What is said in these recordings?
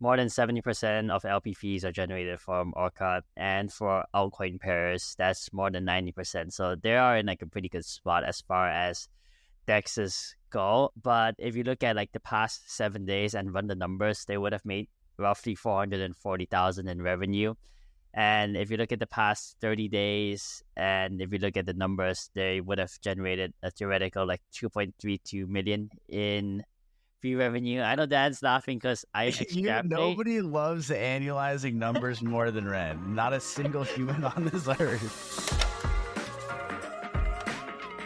more than 70% of LP fees are generated from Orca, and for altcoin pairs, that's more than 90%. So they are in like a pretty good spot as far as dexes go. But if you look at like the past seven days and run the numbers, they would have made roughly 440,000 in revenue. And if you look at the past 30 days and if you look at the numbers, they would have generated a theoretical like 2.32 million in fee revenue. I know Dan's laughing because I you, nobody loves annualizing numbers more than Ren. Not a single human on this earth.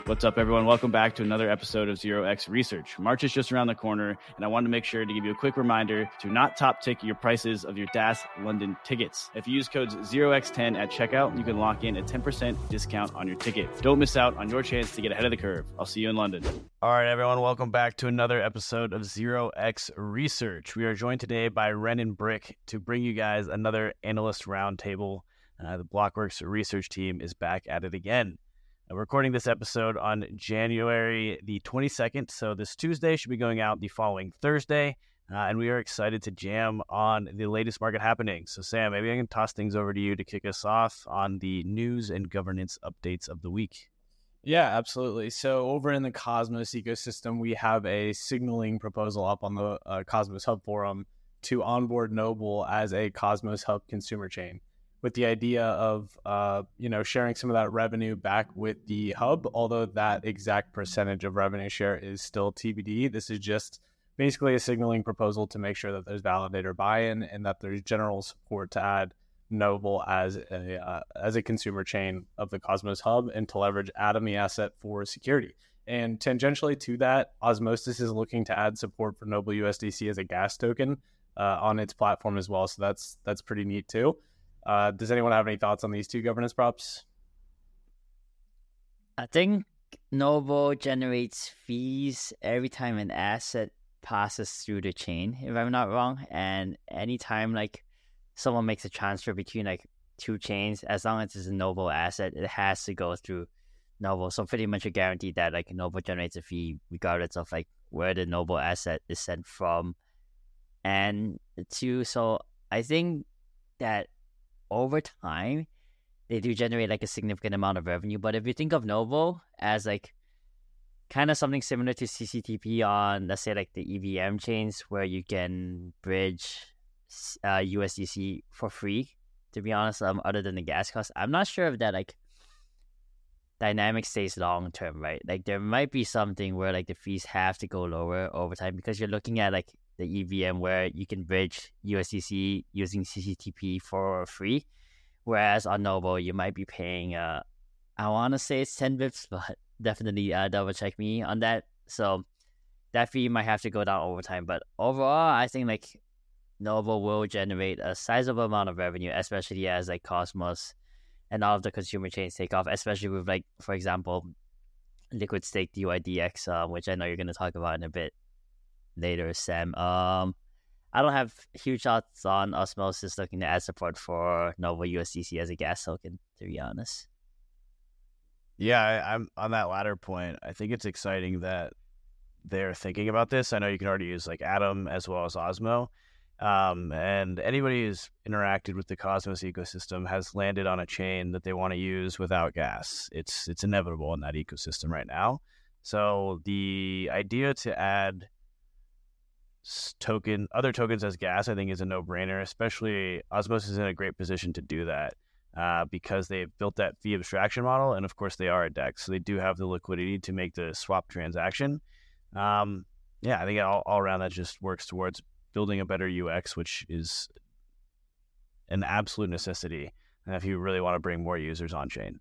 What's up, everyone? Welcome back to another episode of Zero X Research. March is just around the corner, and I wanted to make sure to give you a quick reminder to not top tick your prices of your DAS London tickets. If you use codes 0x10 at checkout, you can lock in a 10% discount on your ticket. Don't miss out on your chance to get ahead of the curve. I'll see you in London. All right, everyone, welcome back to another episode of Zero X Research. We are joined today by Renan Brick to bring you guys another analyst roundtable. Uh, the Blockworks research team is back at it again. I'm recording this episode on January the 22nd. So this Tuesday should be going out the following Thursday. Uh, and we are excited to jam on the latest market happenings. So, Sam, maybe I can toss things over to you to kick us off on the news and governance updates of the week. Yeah, absolutely. So, over in the Cosmos ecosystem, we have a signaling proposal up on the uh, Cosmos Hub forum to onboard Noble as a Cosmos Hub consumer chain with the idea of uh, you know sharing some of that revenue back with the hub although that exact percentage of revenue share is still tbd this is just basically a signaling proposal to make sure that there's validator buy-in and that there's general support to add noble as a uh, as a consumer chain of the cosmos hub and to leverage atomy asset for security. And tangentially to that osmosis is looking to add support for noble usdc as a gas token uh, on its platform as well. So that's that's pretty neat too uh, does anyone have any thoughts on these two governance props? I think Noble generates fees every time an asset passes through the chain, if I'm not wrong. And anytime like someone makes a transfer between like two chains, as long as it's a Noble asset, it has to go through Noble. So pretty much a guarantee that like Noble generates a fee regardless of like where the Noble asset is sent from. And two, so I think that over time, they do generate like a significant amount of revenue. But if you think of Noble as like kind of something similar to CCTP on, let's say, like the EVM chains where you can bridge uh, USDC for free, to be honest, um, other than the gas cost, I'm not sure if that like dynamic stays long term, right? Like there might be something where like the fees have to go lower over time because you're looking at like the EVM where you can bridge USDC using CCTP for free. Whereas on Noble, you might be paying, uh, I want to say it's 10 bips, but definitely uh, double check me on that. So that fee might have to go down over time. But overall, I think like Noble will generate a sizable amount of revenue, especially as like Cosmos and all of the consumer chains take off, especially with like, for example, Liquid Stake DYDX, uh, which I know you're going to talk about in a bit later, Sam. Um, I don't have huge thoughts on Osmosis looking to add support for Noble USDC as a gas token, to be honest. Yeah, I, am on that latter point. I think it's exciting that they're thinking about this. I know you can already use like Atom as well as Osmo. Um, and anybody who's interacted with the Cosmos ecosystem has landed on a chain that they want to use without gas. It's it's inevitable in that ecosystem right now. So the idea to add token other tokens as gas i think is a no-brainer especially osmosis is in a great position to do that uh, because they've built that fee abstraction model and of course they are a dex so they do have the liquidity to make the swap transaction. Um, yeah i think all, all around that just works towards building a better ux which is an absolute necessity if you really want to bring more users on chain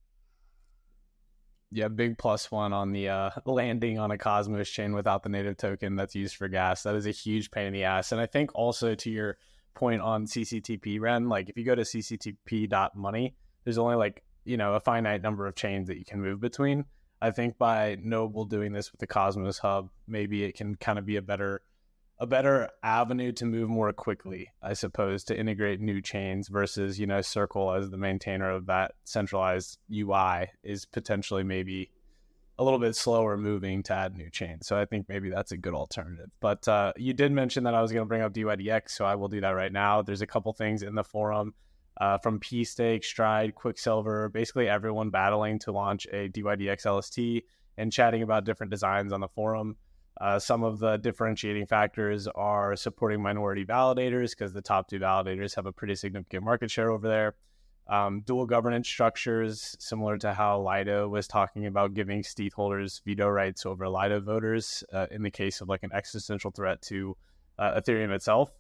yeah, big plus one on the uh, landing on a Cosmos chain without the native token that's used for gas. That is a huge pain in the ass. And I think also to your point on CCTP, Ren, like if you go to cctp.money, there's only like, you know, a finite number of chains that you can move between. I think by Noble doing this with the Cosmos Hub, maybe it can kind of be a better a better avenue to move more quickly, I suppose, to integrate new chains versus, you know, Circle as the maintainer of that centralized UI is potentially maybe a little bit slower moving to add new chains. So I think maybe that's a good alternative. But uh, you did mention that I was going to bring up DYDX, so I will do that right now. There's a couple things in the forum uh, from P Stake, Stride, Quicksilver, basically everyone battling to launch a DYDX LST and chatting about different designs on the forum. Uh, some of the differentiating factors are supporting minority validators because the top two validators have a pretty significant market share over there. Um, dual governance structures, similar to how Lido was talking about giving stETH holders veto rights over Lido voters uh, in the case of like an existential threat to uh, Ethereum itself,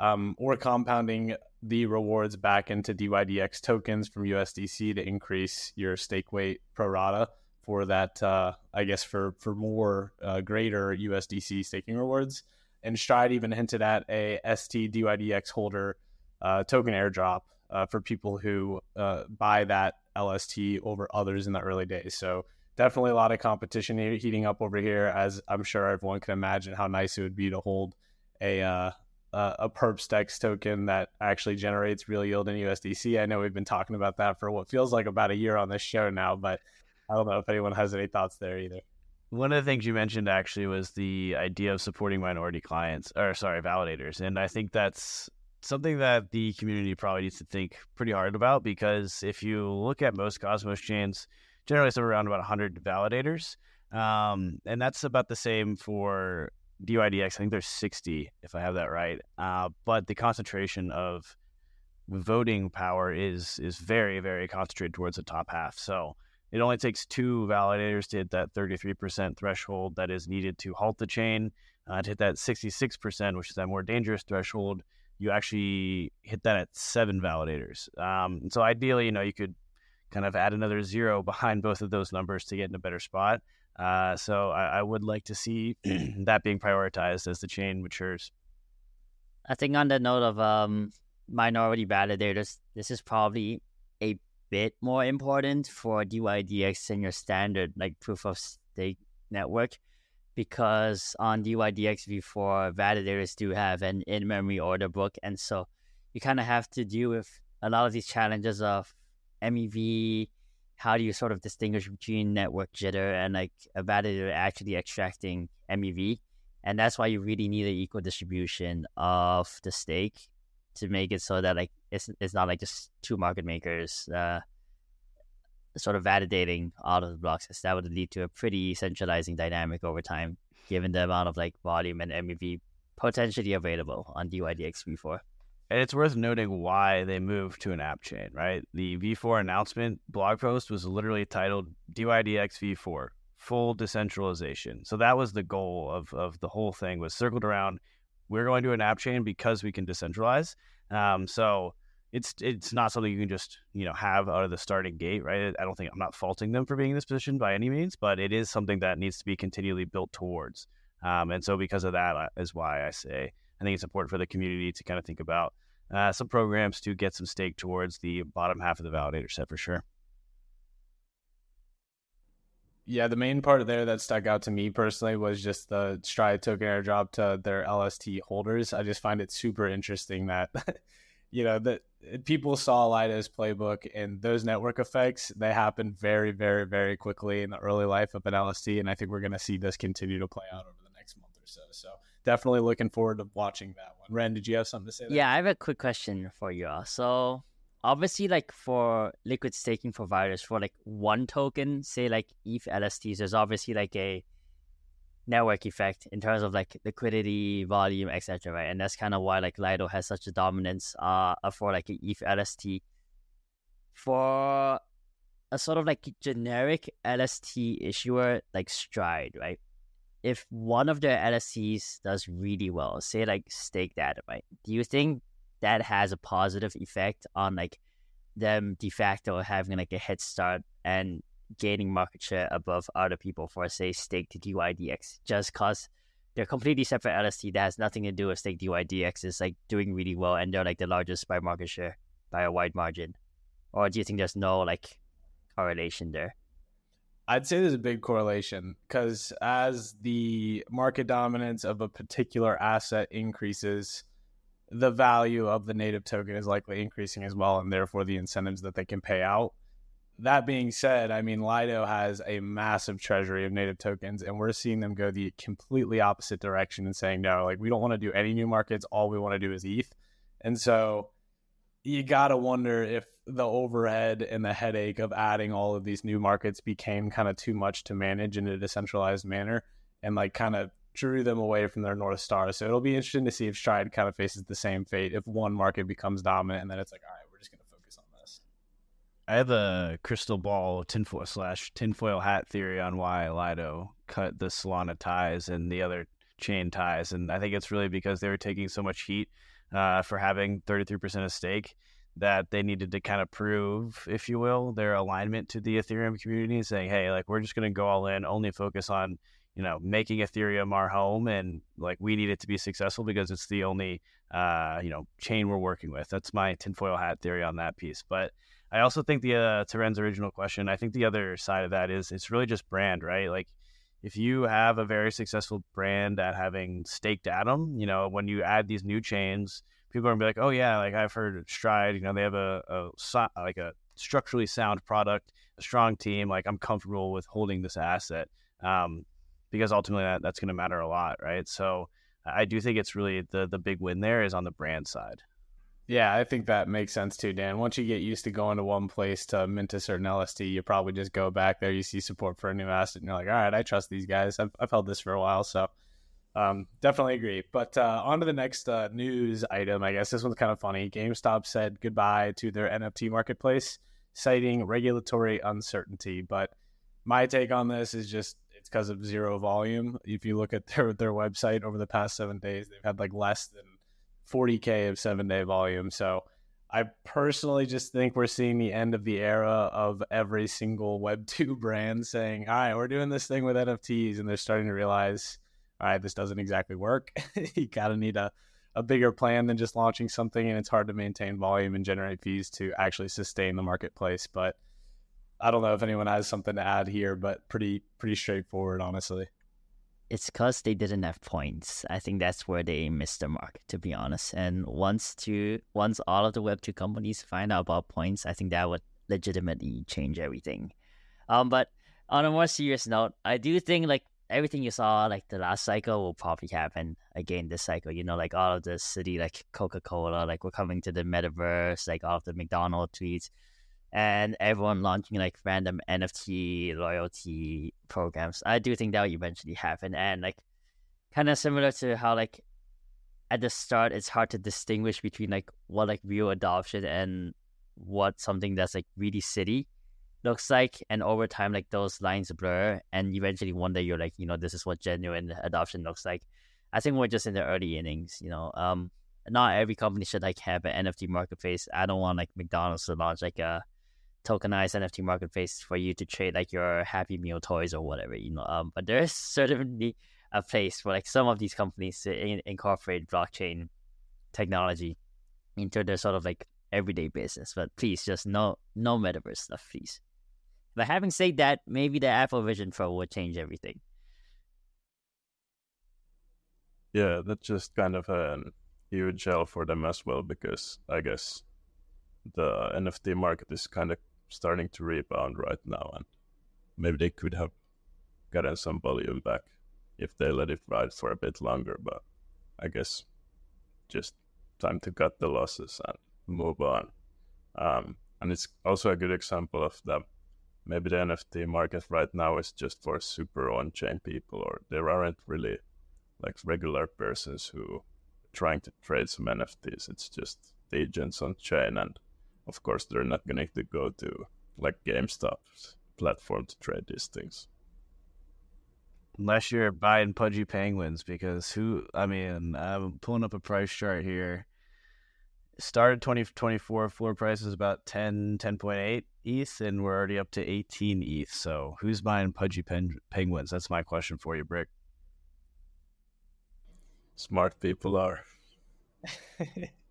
um, or compounding the rewards back into DYDX tokens from USDC to increase your stake weight pro rata for that. Uh, I guess for for more uh, greater USDC staking rewards. And Stride even hinted at a ST DYDX holder uh, token airdrop uh, for people who uh, buy that LST over others in the early days. So definitely a lot of competition heating up over here, as I'm sure everyone can imagine how nice it would be to hold a uh, a perp dex token that actually generates real yield in USDC. I know we've been talking about that for what feels like about a year on this show now, but I don't know if anyone has any thoughts there either. One of the things you mentioned actually was the idea of supporting minority clients, or sorry, validators, and I think that's something that the community probably needs to think pretty hard about because if you look at most Cosmos chains, generally it's around about 100 validators. Um, and that's about the same for DYDX. I think there's 60, if I have that right. Uh, but the concentration of voting power is is very, very concentrated towards the top half. So it only takes two validators to hit that 33% threshold that is needed to halt the chain, uh, to hit that 66%, which is that more dangerous threshold you actually hit that at seven validators. Um, so ideally, you know, you could kind of add another zero behind both of those numbers to get in a better spot. Uh, so I, I, would like to see that being prioritized as the chain matures. I think on the note of um, minority validators, this is probably bit more important for DYDX than your standard like proof of stake network because on DYDX v4, validators do have an in memory order book. And so you kind of have to deal with a lot of these challenges of MEV. How do you sort of distinguish between network jitter and like a validator actually extracting MEV? And that's why you really need an equal distribution of the stake to make it so that like it's it's not like just two market makers uh, sort of validating all of the blocks that would lead to a pretty centralizing dynamic over time, given the amount of like volume and MEV potentially available on DYDX v4. And it's worth noting why they moved to an app chain, right? The V4 announcement blog post was literally titled DYDX V4, full decentralization. So that was the goal of, of the whole thing was circled around we're going to an app chain because we can decentralize. Um, so it's it's not something you can just you know have out of the starting gate, right? I don't think I'm not faulting them for being in this position by any means, but it is something that needs to be continually built towards. Um, and so because of that uh, why I say I think it's important for the community to kind of think about uh, some programs to get some stake towards the bottom half of the validator set for sure. Yeah, the main part of there that stuck out to me personally was just the Stride token airdrop to their LST holders. I just find it super interesting that you know that people saw Lido's playbook and those network effects they happen very very very quickly in the early life of an LST and I think we're going to see this continue to play out over the next month or so. So definitely looking forward to watching that one. Ren did you have something to say there? yeah I have a quick question for you all. So obviously like for liquid staking providers for like one token say like ETH LSTs there's obviously like a network effect in terms of like liquidity, volume, etc. Right, and that's kind of why like Lido has such a dominance uh for like ETH LST. For a sort of like generic LST issuer like Stride, right? If one of their LSTs does really well, say like stake data, right? Do you think that has a positive effect on like them de facto having like a head start and gaining market share above other people for say stake to DYDX just cause they're completely separate LST that has nothing to do with stake DYDX is like doing really well and they're like the largest by market share by a wide margin. Or do you think there's no like correlation there? I'd say there's a big correlation because as the market dominance of a particular asset increases, the value of the native token is likely increasing as well, and therefore the incentives that they can pay out that being said, I mean, Lido has a massive treasury of native tokens, and we're seeing them go the completely opposite direction and saying, no, like, we don't want to do any new markets. All we want to do is ETH. And so you got to wonder if the overhead and the headache of adding all of these new markets became kind of too much to manage in a decentralized manner and, like, kind of drew them away from their North Star. So it'll be interesting to see if Stride kind of faces the same fate if one market becomes dominant and then it's like, all right, we're just going to focus on this. I have a crystal ball tinfoil slash tinfoil hat theory on why Lido cut the Solana ties and the other chain ties. And I think it's really because they were taking so much heat uh, for having 33% of stake that they needed to kind of prove, if you will, their alignment to the Ethereum community, and saying, hey, like, we're just going to go all in, only focus on you know, making Ethereum our home, and like we need it to be successful because it's the only, uh, you know, chain we're working with. That's my tinfoil hat theory on that piece. But I also think the uh, to Ren's original question, I think the other side of that is it's really just brand, right? Like if you have a very successful brand at having staked Atom, you know, when you add these new chains, people are gonna be like, oh yeah, like I've heard Stride, you know, they have a, a like a structurally sound product, a strong team. Like I'm comfortable with holding this asset. Um, because ultimately that, that's to matter a lot, right? So I do think it's really the the big win there is on the brand side. Yeah, I think that makes sense too, Dan. Once you get used to going to one place to mint a certain LST, you probably just go back there. You see support for a new asset, and you're like, all right, I trust these guys. I've, I've held this for a while, so um, definitely agree. But uh, on to the next uh, news item. I guess this one's kind of funny. GameStop said goodbye to their NFT marketplace, citing regulatory uncertainty. But my take on this is just it's because of zero volume. If you look at their their website over the past seven days, they've had like less than 40k of seven day volume. So I personally just think we're seeing the end of the era of every single Web two brand saying, "All right, we're doing this thing with NFTs," and they're starting to realize, "All right, this doesn't exactly work. you gotta need a a bigger plan than just launching something, and it's hard to maintain volume and generate fees to actually sustain the marketplace." But I don't know if anyone has something to add here, but pretty pretty straightforward, honestly. It's because they didn't have points. I think that's where they missed the mark, to be honest. And once to once all of the Web two companies find out about points, I think that would legitimately change everything. Um, but on a more serious note, I do think like everything you saw like the last cycle will probably happen again this cycle. You know, like all of the city like Coca Cola, like we're coming to the metaverse, like all of the McDonald tweets and everyone launching like random NFT loyalty programs. I do think that will eventually happen, and like kind of similar to how like at the start it's hard to distinguish between like what like real adoption and what something that's like really city looks like and over time like those lines blur and eventually one day you're like you know this is what genuine adoption looks like i think we're just in the early innings you know um not every company should like have an nft marketplace i don't want like mcdonald's to launch like a tokenized NFT marketplace for you to trade like your Happy Meal toys or whatever, you know. Um, but there's certainly a place for like some of these companies to in- incorporate blockchain technology into their sort of like everyday business. But please, just no no metaverse stuff, please. But having said that, maybe the Apple Vision Pro would change everything. Yeah, that's just kind of a huge help for them as well because I guess the NFT market is kind of starting to rebound right now, and maybe they could have gotten some volume back if they let it ride for a bit longer. But I guess just time to cut the losses and move on. Um, and it's also a good example of that. maybe the NFT market right now is just for super on-chain people, or there aren't really like regular persons who are trying to trade some NFTs. It's just agents on chain, and of course they're not going to go to like GameStop's platform to trade these things. Unless you're buying pudgy penguins, because who? I mean, I'm pulling up a price chart here. Started 2024 floor price is about 10, 10.8 ETH, and we're already up to 18 ETH. So who's buying pudgy pen- penguins? That's my question for you, Brick. Smart people are.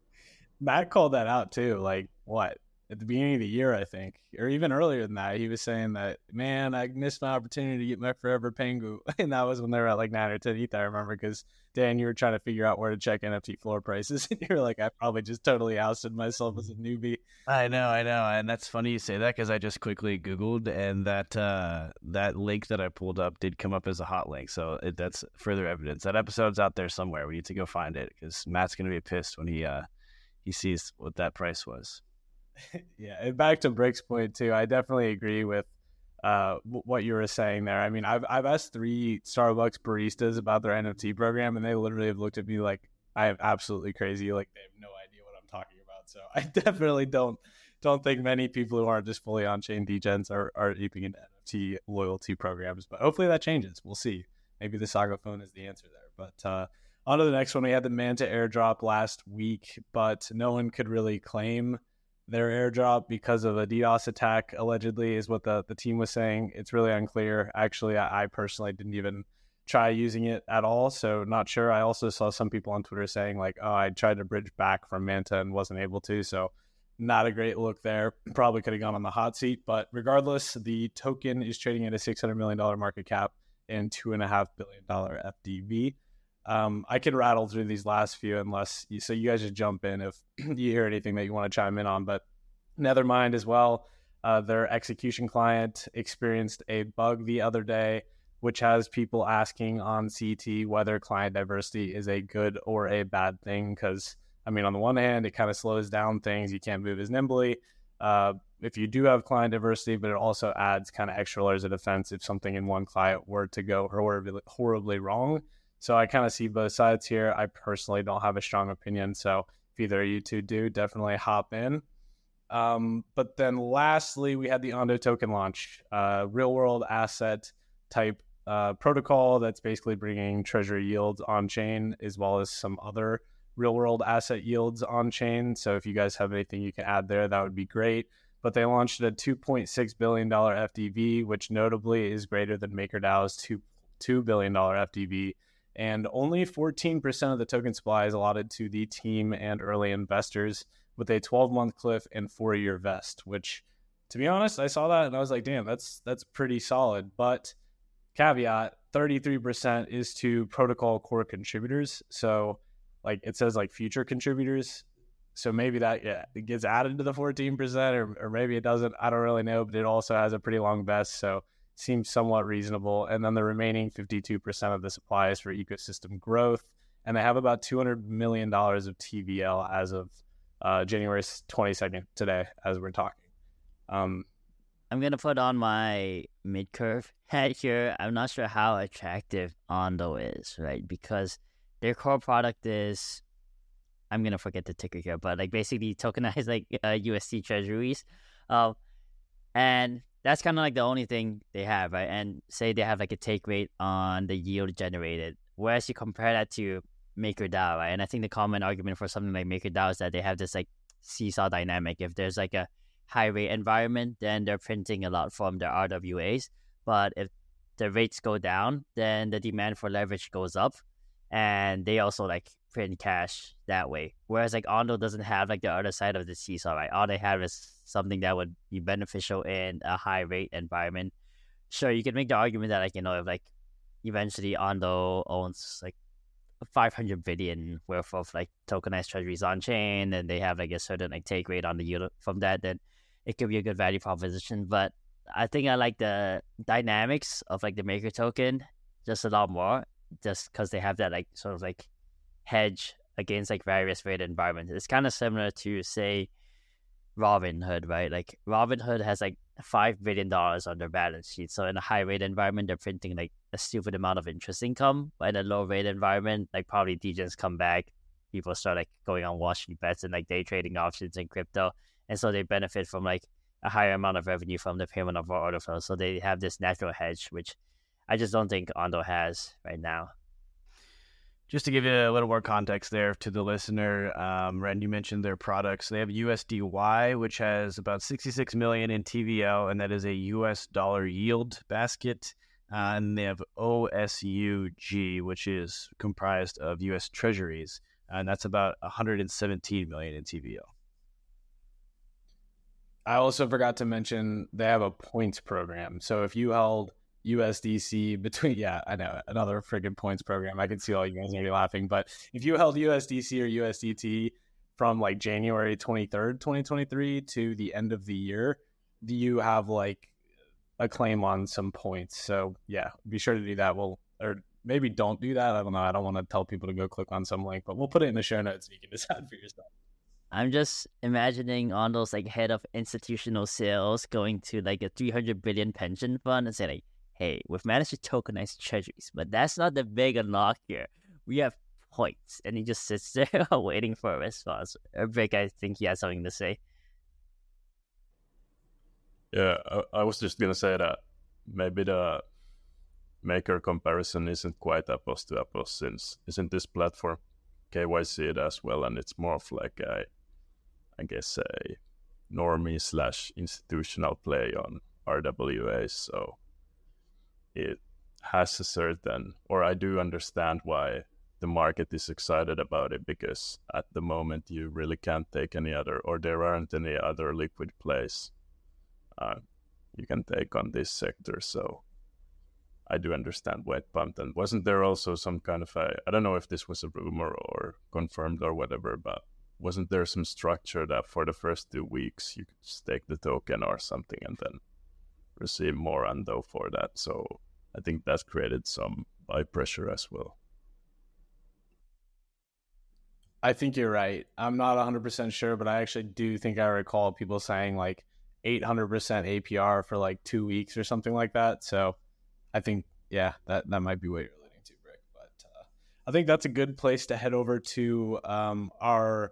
Matt called that out too. Like what? at the beginning of the year, I think, or even earlier than that, he was saying that, man, I missed my opportunity to get my forever Pengu. And that was when they were at like nine or 10 ETH, I remember, because Dan, you were trying to figure out where to check NFT floor prices. And you're like, I probably just totally ousted myself as a newbie. I know, I know. And that's funny you say that because I just quickly Googled and that uh, that link that I pulled up did come up as a hot link. So it, that's further evidence. That episode's out there somewhere. We need to go find it because Matt's to be pissed when he, uh, he sees what that price was. yeah, and back to Brick's point too. I definitely agree with uh, what you were saying there. I mean, I've I've asked three Starbucks baristas about their NFT program, and they literally have looked at me like I am absolutely crazy. Like they have no idea what I'm talking about. So I definitely don't don't think many people who aren't just fully on chain degens are are aping into NFT loyalty programs. But hopefully that changes. We'll see. Maybe the Saga phone is the answer there. But uh, on to the next one. We had the Manta airdrop last week, but no one could really claim their airdrop because of a DDoS attack, allegedly, is what the, the team was saying. It's really unclear. Actually, I, I personally didn't even try using it at all, so not sure. I also saw some people on Twitter saying, like, oh, I tried to bridge back from Manta and wasn't able to, so not a great look there. Probably could have gone on the hot seat, but regardless, the token is trading at a $600 million market cap and $2.5 billion FDV. Um, I can rattle through these last few unless you, so you guys just jump in if you hear anything that you want to chime in on. But Nethermind as well, uh, their execution client experienced a bug the other day, which has people asking on CT whether client diversity is a good or a bad thing. Because I mean, on the one hand, it kind of slows down things; you can't move as nimbly. Uh, if you do have client diversity, but it also adds kind of extra layers of defense if something in one client were to go horribly, horribly wrong. So I kind of see both sides here. I personally don't have a strong opinion. So if either of you two do, definitely hop in. Um, but then lastly, we had the Ondo token launch, uh, real world asset type uh, protocol that's basically bringing treasury yields on chain as well as some other real world asset yields on chain. So if you guys have anything you can add there, that would be great. But they launched a $2.6 billion FDV, which notably is greater than MakerDAO's 2, $2 billion FDV and only 14% of the token supply is allotted to the team and early investors with a 12 month cliff and four year vest which to be honest i saw that and i was like damn that's that's pretty solid. But caveat 33% is to protocol core contributors. So like it says like future contributors. So maybe that yeah it gets added to the 14% or, or maybe it doesn't. I don't really know but it also has a pretty long vest. So seems somewhat reasonable. And then the remaining 52% of the supply is for ecosystem growth. And they have about $200 million of TVL as of uh, January 22nd today, as we're talking. Um, I'm going to put on my mid curve hat here. I'm not sure how attractive Ondo is, right? Because their core product is, I'm to forget the ticker here, but like basically tokenized like uh, treasuries. Uh, and that's kind of like the only thing they have, right? And say they have like a take rate on the yield generated. Whereas you compare that to MakerDAO, right? And I think the common argument for something like MakerDAO is that they have this like seesaw dynamic. If there's like a high rate environment, then they're printing a lot from their RWAs. But if the rates go down, then the demand for leverage goes up. And they also like print cash that way. Whereas like Ondo doesn't have like the other side of the seesaw, right? All they have is something that would be beneficial in a high rate environment. Sure, you can make the argument that like you know if like eventually Ondo owns like 500 billion worth of like tokenized treasuries on chain, and they have like a certain like take rate on the yield from that, then it could be a good value proposition. But I think I like the dynamics of like the maker token just a lot more, just because they have that like sort of like hedge against like various rate environments. It's kind of similar to say Robinhood, right? Like Robinhood has like five billion dollars on their balance sheet. So in a high rate environment, they're printing like a stupid amount of interest income. But in a low rate environment, like probably degens come back, people start like going on Street bets and like day trading options in crypto, and so they benefit from like a higher amount of revenue from the payment of order flow. So they have this natural hedge, which I just don't think Ondo has right now just to give you a little more context there to the listener, um, Ren, you mentioned their products. They have USDY, which has about 66 million in TVL, and that is a US dollar yield basket. Uh, and they have OSUG, which is comprised of US treasuries, and that's about 117 million in TVL. I also forgot to mention they have a points program. So if you held USDC between, yeah, I know another friggin' points program. I can see all you guys are laughing, but if you held USDC or USDT from like January 23rd, 2023 to the end of the year, do you have like a claim on some points. So yeah, be sure to do that. We'll, or maybe don't do that. I don't know. I don't want to tell people to go click on some link, but we'll put it in the show notes so you can decide for yourself. I'm just imagining those like head of institutional sales going to like a 300 billion pension fund and say like, hey, we've managed to tokenize treasuries, but that's not the big unlock here. We have points. And he just sits there waiting for a response. Brick, I think he has something to say. Yeah, I, I was just going to say that maybe the maker comparison isn't quite apples to apples since isn't this platform KYC it as well, and it's more of like a I guess, a normie slash institutional play on RWA. So it has a certain, or I do understand why the market is excited about it because at the moment you really can't take any other, or there aren't any other liquid plays uh, you can take on this sector. So I do understand why it pumped. And wasn't there also some kind of a, I don't know if this was a rumor or confirmed or whatever, but wasn't there some structure that for the first two weeks you could stake the token or something and then receive more Ondo for that? So I think that created some buy pressure as well. I think you're right. I'm not 100% sure, but I actually do think I recall people saying like 800% APR for like two weeks or something like that. So I think, yeah, that, that might be what you're alluding to, Brick. But uh, I think that's a good place to head over to um, our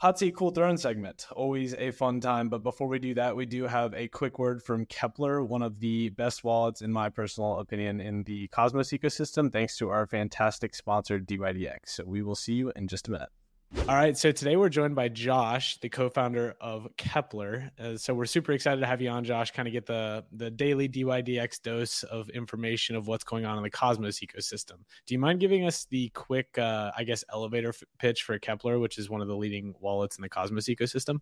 Hot Seat Cool Throne segment. Always a fun time. But before we do that, we do have a quick word from Keplr, one of the best wallets, in my personal opinion, in the Cosmos ecosystem, thanks to our fantastic sponsor, DYDX. So we will see you in just a minute. All right. So today we're joined by Josh, the co-founder of Keplr. Uh, so we're super excited to have you on, Josh. Kind of get the the daily DYDX dose of information of what's going on in the Cosmos ecosystem. Do you mind giving us the quick, uh, I guess, elevator f- pitch for Keplr, which is one of the leading wallets in the Cosmos ecosystem?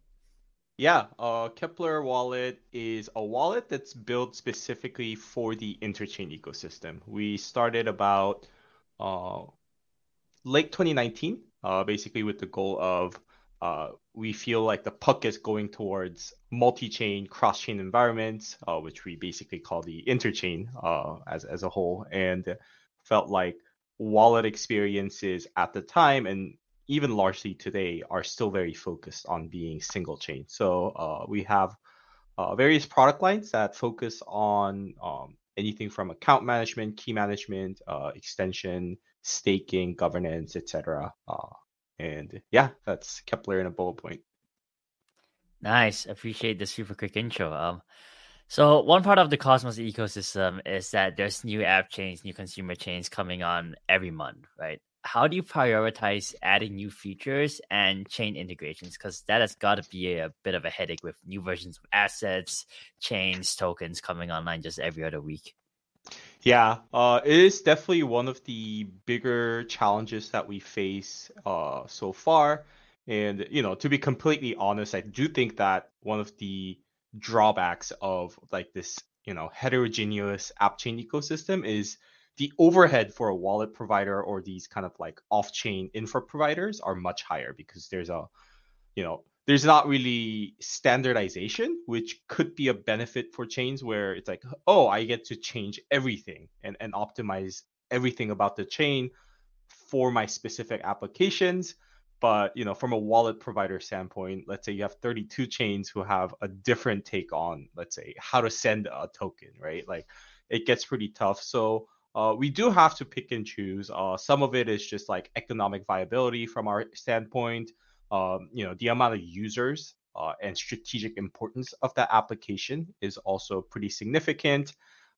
Yeah, uh, Keplr Wallet is a wallet that's built specifically for the interchain ecosystem. We started about uh, late 2019 uh, basically with the goal of uh, we feel like the puck is going towards multi-chain, cross-chain environments, uh, which we basically call the interchain uh, as as a whole, and felt like wallet experiences at the time and even largely today are still very focused on being single chain. So uh, we have uh, various product lines that focus on um, anything from account management, key management, extension, staking, governance, etc. Uh, and yeah, that's Keplr in a bullet point. Nice. Appreciate the super quick intro. Um, so one part of the Cosmos ecosystem is that there's new app chains, new consumer chains coming on every month, right? How do you prioritize adding new features and chain integrations? Because that has got to be a bit of a headache with new versions of assets, chains, tokens coming online just every other week. Yeah, uh, it is definitely one of the bigger challenges that we face uh, so far. And, you know, to be completely honest, I do think that one of the drawbacks of like this, you know, heterogeneous app chain ecosystem is the overhead for a wallet provider or these kind of like off chain infra providers are much higher because there's a, you know, there's not really standardization, which could be a benefit for chains where it's like, oh, I get to change everything and, and optimize everything about the chain for my specific applications. But you know, from a wallet provider standpoint, let's say you have 32 chains who have a different take on, let's say, how to send a token, right? Like it gets pretty tough. So uh, we do have to pick and choose. Uh, some of it is just like economic viability from our standpoint um, you know the amount of users uh, and strategic importance of that application is also pretty significant.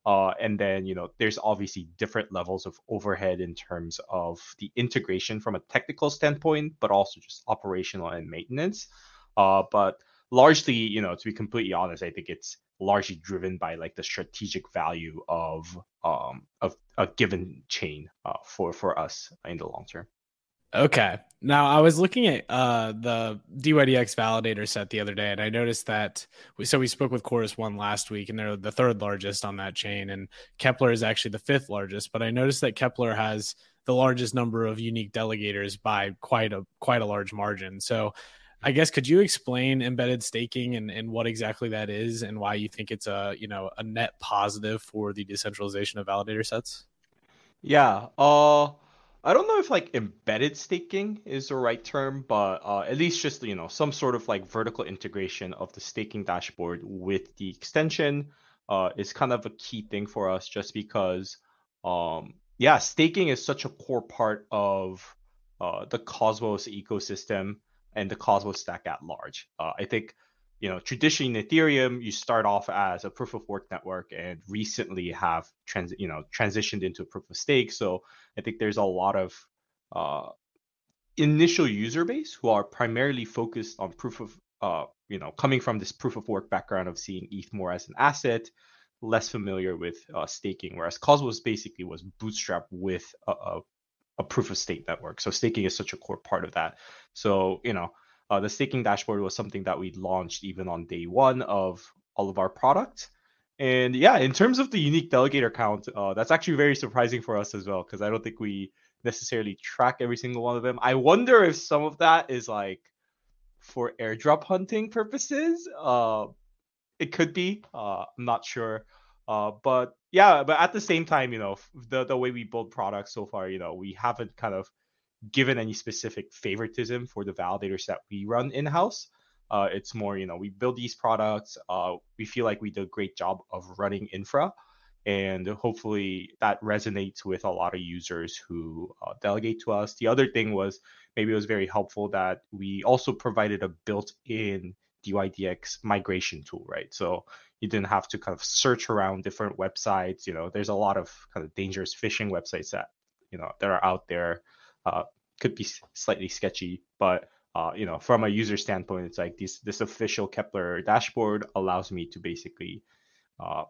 Uh, and then you know there's obviously different levels of overhead in terms of the integration from a technical standpoint, but also just operational and maintenance. Uh, but largely, you know, to be completely honest, I think it's largely driven by like the strategic value of um, of a given chain uh, for for us in the long term. Okay. Now I was looking at uh, the DYDX validator set the other day, and I noticed that we so we spoke with Chorus One last week, and they're the third largest on that chain, and Keplr is actually the fifth largest. But I noticed that Keplr has the largest number of unique delegators by quite a quite a large margin. So I guess could you explain embedded staking and, and what exactly that is and why you think it's a you know a net positive for the decentralization of validator sets? Yeah. Uh I don't know if like embedded staking is the right term, but uh, at least just you know some sort of like vertical integration of the staking dashboard with the extension uh, is kind of a key thing for us, just because um, yeah, staking is such a core part of uh, the Cosmos ecosystem and the Cosmos stack at large. Uh, I think you know, traditionally in Ethereum, you start off as a proof of work network and recently have trans, you know, transitioned into a proof of stake. So I think there's a lot of uh, initial user base who are primarily focused on proof of, uh, you know, coming from this proof of work background of seeing ETH more as an asset, less familiar with uh, staking. Whereas Cosmos basically was bootstrapped with a, a, a proof of stake network. So staking is such a core part of that. So you know uh, the staking dashboard was something that we launched even on day one of all of our products. And yeah, in terms of the unique delegator count, uh, that's actually very surprising for us as well because I don't think we necessarily track every single one of them. I wonder if some of that is like for airdrop hunting purposes. Uh, it could be. Uh, I'm not sure. Uh, but yeah, but at the same time, you know, the the way we build products so far, you know, we haven't kind of given any specific favoritism for the validators that we run in house. Uh, it's more, you know, we build these products. Uh, we feel like we did a great job of running infra, and hopefully that resonates with a lot of users who uh, delegate to us. The other thing was maybe it was very helpful that we also provided a built-in DYDX migration tool, right? So you didn't have to kind of search around different websites. You know, there's a lot of kind of dangerous phishing websites that you know that are out there uh, could be slightly sketchy, but uh, you know, from a user standpoint, it's like this this official Keplr dashboard allows me to basically uh,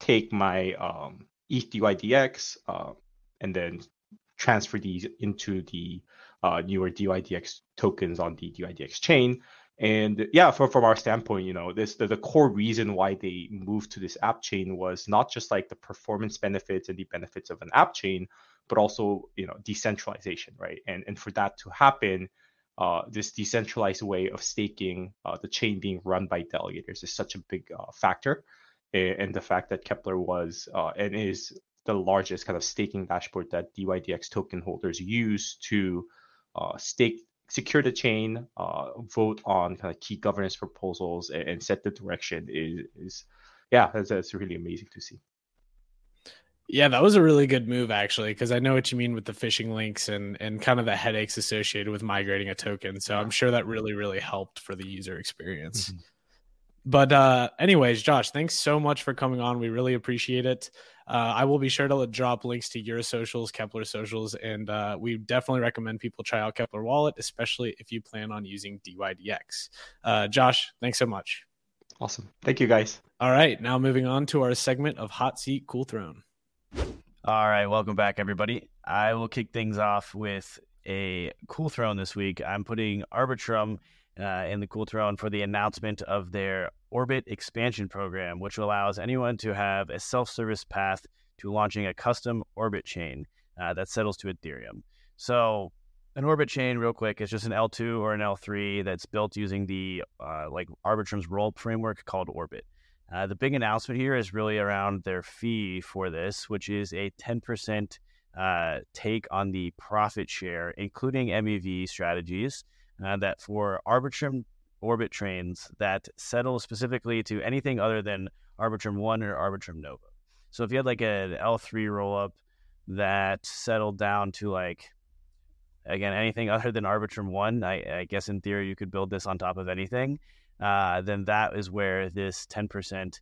take my um, ETH uh, and then transfer these into the uh, newer DYDX tokens on the DYDX chain. And yeah, from, from our standpoint, you know, this the, the core reason why they moved to this app chain was not just like the performance benefits and the benefits of an app chain, but also you know decentralization, right? And and for that to happen, uh, this decentralized way of staking, uh, the chain being run by delegators, is such a big uh, factor. And the fact that Keplr was uh, and is the largest kind of staking dashboard that DYDX token holders use to uh, stake, secure the chain, uh, vote on kind of key governance proposals, and, and set the direction is, is yeah, that's, that's really amazing to see. Yeah, that was a really good move actually, because I know what you mean with the phishing links and and kind of the headaches associated with migrating a token. So I'm sure that really really helped for the user experience. Mm-hmm. But uh, anyways, Josh, thanks so much for coming on. We really appreciate it. Uh, I will be sure to drop links to your socials, Keplr socials, and uh, we definitely recommend people try out Keplr Wallet, especially if you plan on using DYDX. Uh, Josh, thanks so much. Awesome. Thank you, guys. All right, now moving on to our segment of Hot Seat Cool Throne. All right, welcome back, everybody. I will kick things off with a cool throne this week. I'm putting Arbitrum uh, in the cool throne for the announcement of their Orbit expansion program, which allows anyone to have a self service path to launching a custom Orbit chain uh, that settles to Ethereum. So, an Orbit chain, real quick, is just an L2 or an L3 that's built using the uh, like Arbitrum's role framework called Orbit. Uh, the big announcement here is really around their fee for this, which is a 10% uh, take on the profit share, including MEV strategies, uh, that for Arbitrum orbit chains that settle specifically to anything other than Arbitrum 1 or Arbitrum Nova. So if you had like an L3 rollup that settled down to like, again, anything other than Arbitrum 1, I, I guess in theory you could build this on top of anything uh, then that is where this 10%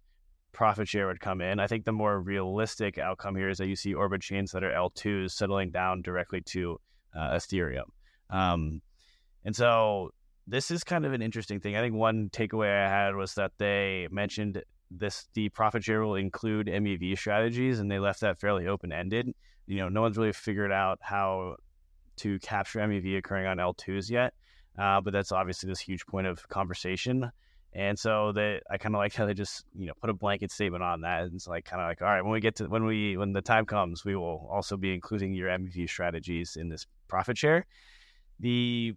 profit share would come in. I think the more realistic outcome here is that you see orbit chains that are L2s settling down directly to uh, Ethereum. Um, and so this is kind of an interesting thing. I think one takeaway I had was that they mentioned this the profit share will include MEV strategies, and they left that fairly open ended. You know, no one's really figured out how to capture MEV occurring on L2s yet, uh, but that's obviously this huge point of conversation. And so they, I kind of like how they just, you know, put a blanket statement on that. And it's like kind of like, all right, when we get to when we when the time comes, we will also be including your MEV strategies in this profit share. The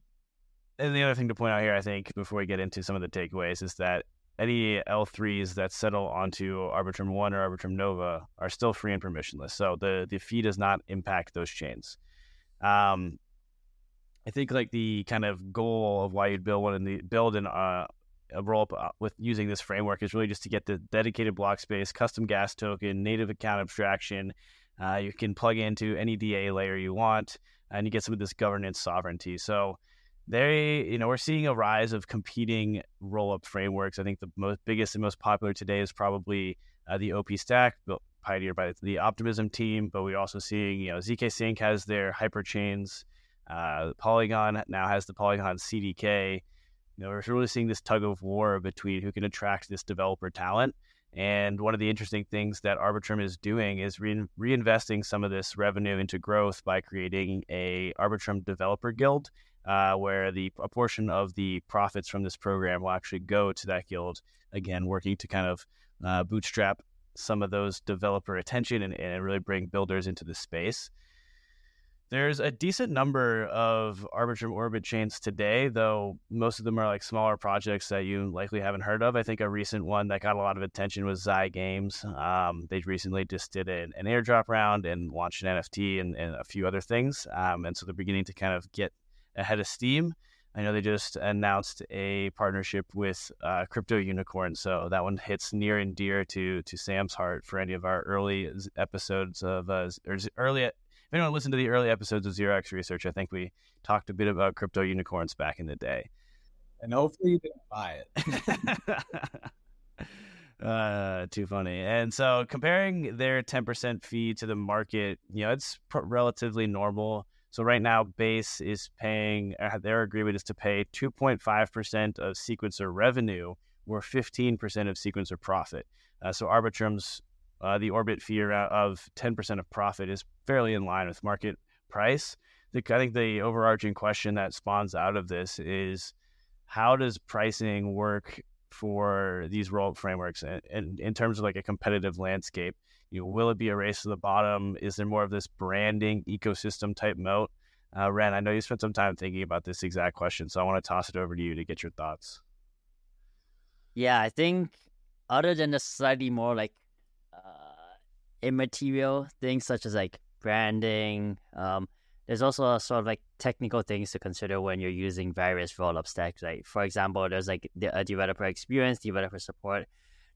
and the other thing to point out here, I think, before we get into some of the takeaways, is that any L3s that settle onto Arbitrum One or Arbitrum Nova are still free and permissionless. So the the fee does not impact those chains. Um, I think like the kind of goal of why you'd build one in the build an uh, a roll up uh, with using this framework is really just to get the dedicated block space, custom gas token, native account abstraction. Uh, you can plug into any DA layer you want, and you get some of this governance sovereignty. So they, you know, we're seeing a rise of competing roll-up frameworks. I think the most biggest and most popular today is probably uh, the OP Stack, built pioneered by the Optimism team. But we're also seeing, you know, zk Sync has their hyperchains. Uh, Polygon now has the Polygon CDK. You know, we're really seeing this tug of war between who can attract this developer talent. And one of the interesting things that Arbitrum is doing is re- reinvesting some of this revenue into growth by creating a Arbitrum Developer Guild uh, where the a portion of the profits from this program will actually go to that guild. Again, working to kind of uh, bootstrap some of those developer attention and, and really bring builders into the space. There's a decent number of Arbitrum Orbit chains today, though most of them are like smaller projects that you likely haven't heard of. I think a recent one that got a lot of attention was Xai Games. Um, they recently just did an, an, airdrop round and launched an NFT and, and a few other things. Um, and so they're beginning to kind of get ahead of steam. I know they just announced a partnership with uh, Crypto Unicorn, so that one hits near and dear to to Sam's heart for any of our early episodes of uh, or early. If anyone listened to the early episodes of Zero X Research, I think we talked a bit about crypto unicorns back in the day. And hopefully you didn't buy it. uh, too funny. And so comparing their 10% fee to the market, you know, it's pr- relatively normal. So right now, Base is paying uh, their agreement is to pay 2.5% of sequencer revenue or 15% of sequencer profit. Uh, so Arbitrum's uh, the orbit fee of 10% of profit is fairly in line with market price. The, I think the overarching question that spawns out of this is how does pricing work for these roll frameworks and, in terms of like a competitive landscape? You know, will it be a race to the bottom? Is there more of this branding ecosystem type moat? Uh, Ren, I know you spent some time thinking about this exact question, so I want to toss it over to you to get your thoughts. Yeah, I think other than the slightly more like immaterial things such as like branding, um, there's also a sort of like technical things to consider when you're using various roll-up stacks. Like for example, there's like a developer experience, developer support,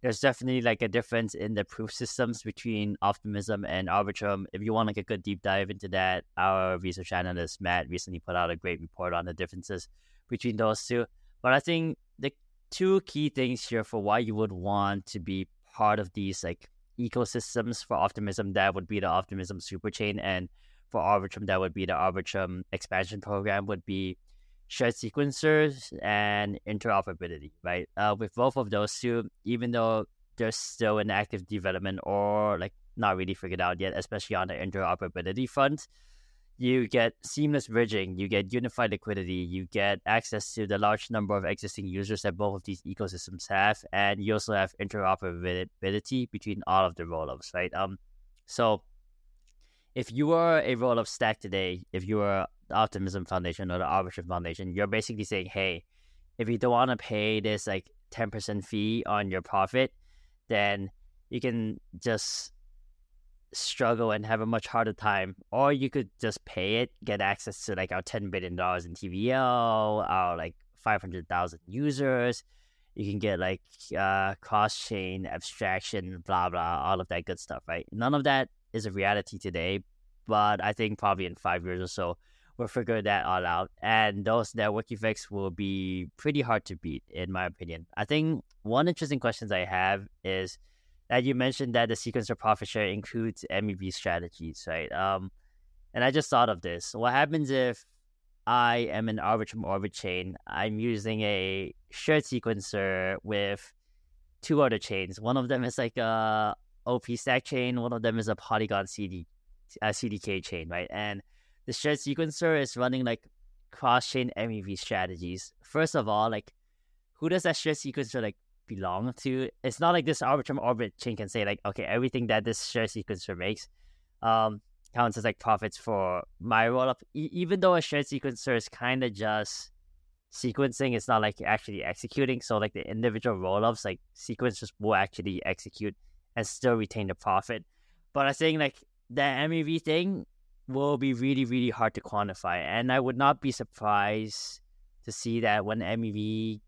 there's definitely like a difference in the proof systems between Optimism and Arbitrum. If you want like a good deep dive into that, our research analyst Matt recently put out a great report on the differences between those two. But I think the two key things here for why you would want to be part of these like ecosystems for Optimism, that would be the Optimism superchain, and for Arbitrum, that would be the Arbitrum expansion program, would be shared sequencers and interoperability, right? Uh, with both of those two, even though they're still in active development or like not really figured out yet, especially on the interoperability front, you get seamless bridging, you get unified liquidity, you get access to the large number of existing users that both of these ecosystems have, and you also have interoperability between all of the rollups, right? Um, so if you are a roll-up stack today, if you are the Optimism Foundation or the Arbitrum Foundation, you're basically saying, hey, if you don't want to pay this like 10% fee on your profit, then you can just struggle and have a much harder time. Or you could just pay it, get access to like our $10 billion in TVL, our like 500,000 users. You can get like uh, cross chain abstraction, blah, blah, all of that good stuff, right? None of that is a reality today, but I think probably in five years or so, we'll figure that all out. And those network effects will be pretty hard to beat, in my opinion. I think one interesting questions I have is that you mentioned that the sequencer profit share includes MEV strategies, right? Um, and I just thought of this. What happens if I am an Arbitrum Orbit chain? I'm using a shared sequencer with two other chains. One of them is like a OP stack chain. One of them is a Polygon CD, CDK chain, right? And the shared sequencer is running like cross chain MEV strategies. First of all, like who does that shared sequencer like belong to? It's not like this Arbitrum Orbit chain can say like, okay, everything that this shared sequencer makes um, counts as like profits for my rollup. E- even though a shared sequencer is kind of just sequencing, it's not like actually executing. So like the individual rollups, like sequencers will actually execute and still retain the profit. But I think like the MEV thing will be really, really hard to quantify. And I would not be surprised to see that when MEV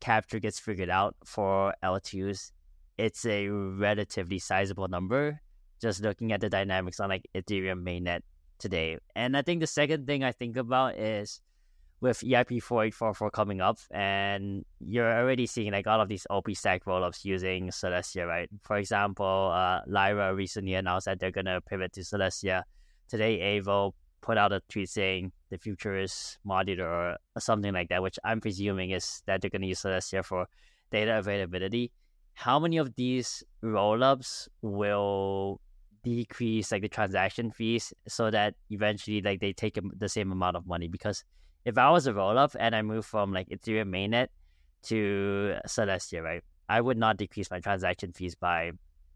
capture gets figured out for L2s, it's a relatively sizable number. Just looking at the dynamics on like Ethereum mainnet today. And I think the second thing I think about is with EIP 4844 coming up, and you're already seeing like all of these OP stack rollups using Celestia, right? For example, uh, Lyra recently announced that they're gonna pivot to Celestia. Today, Aevo put out a tweet saying the future is modular or something like that, which I'm presuming is that they're gonna use Celestia for data availability. How many of these rollups will decrease like the transaction fees so that eventually like they take the same amount of money because if I was a roll up and I move from like Ethereum mainnet to Celestia, right, I would not decrease my transaction fees by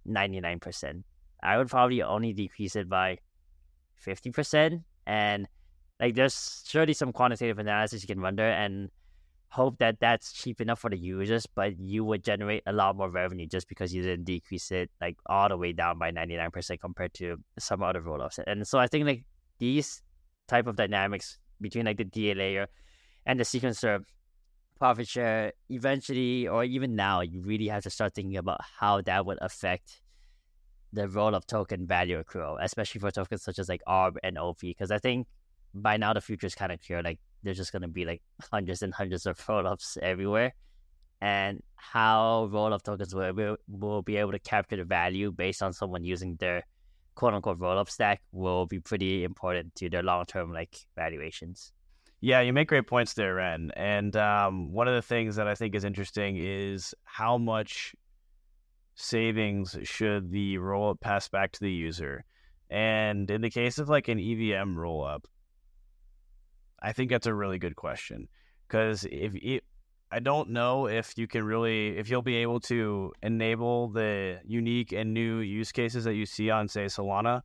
99%. I would probably only decrease it by 50%. And like there's surely some quantitative analysis you can run there and hope that that's cheap enough for the users, but you would generate a lot more revenue just because you didn't decrease it like all the way down by 99% compared to some other rollups. And so I think like these type of dynamics between like the DA layer and the sequencer profit share eventually or even now you really have to start thinking about how that would affect the role of token value accrual, especially for tokens such as like ARB and OP. Because I think by now the future is kind of clear. Like there's just gonna be like hundreds and hundreds of rollups everywhere, and how rollup tokens will will be able to capture the value based on someone using their quote unquote roll up stack will be pretty important to their long term like valuations. Yeah, you make great points there, Ren. And um, one of the things that I think is interesting is how much savings should the roll up pass back to the user. And in the case of like an EVM roll up, I think that's a really good question because if it, I don't know if you can really if you'll be able to enable the unique and new use cases that you see on say Solana.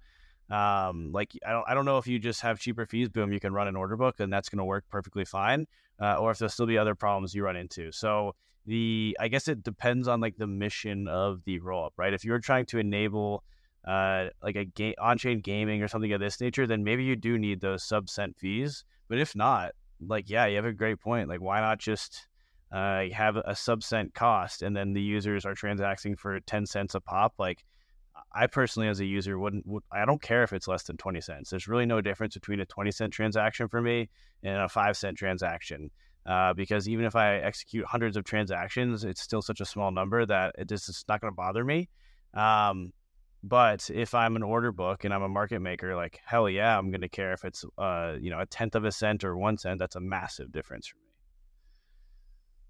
Um, like I don't I don't know if you just have cheaper fees, boom, you can run an order book and that's going to work perfectly fine, uh, or if there'll still be other problems you run into. So the I guess it depends on like the mission of the rollup, right? If you're trying to enable uh, like a game on-chain gaming or something of this nature, then maybe you do need those sub cent fees. But if not, like yeah, you have a great point. Like why not just uh, have a sub cent cost and then the users are transacting for 10 cents a pop like i personally as a user wouldn't would, i don't care if it's less than 20 cents there's really no difference between a 20 cent transaction for me and a 5 cent transaction uh, because even if i execute hundreds of transactions it's still such a small number that it just is not going to bother me um, but if I'm an order book and I'm a market maker, like hell yeah, I'm going to care if it's uh, you know a tenth of a cent or one cent. That's a massive difference for me.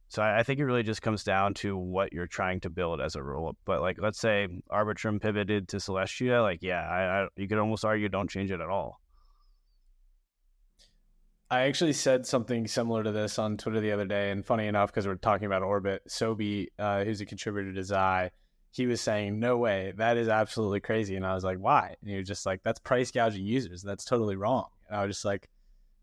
So I, I think it really just comes down to what you're trying to build as a roll. But like, let's say Arbitrum pivoted to Celestia, like, yeah, I, I, you could almost argue don't change it at all. I actually said something similar to this on Twitter the other day, and funny enough, because we're talking about Orbit, Sobi, uh, who's a contributor to Xai, he was saying, "No way, that is absolutely crazy," and I was like, "Why?" And he was just like, "That's price gouging users. That's totally wrong." And I was just like,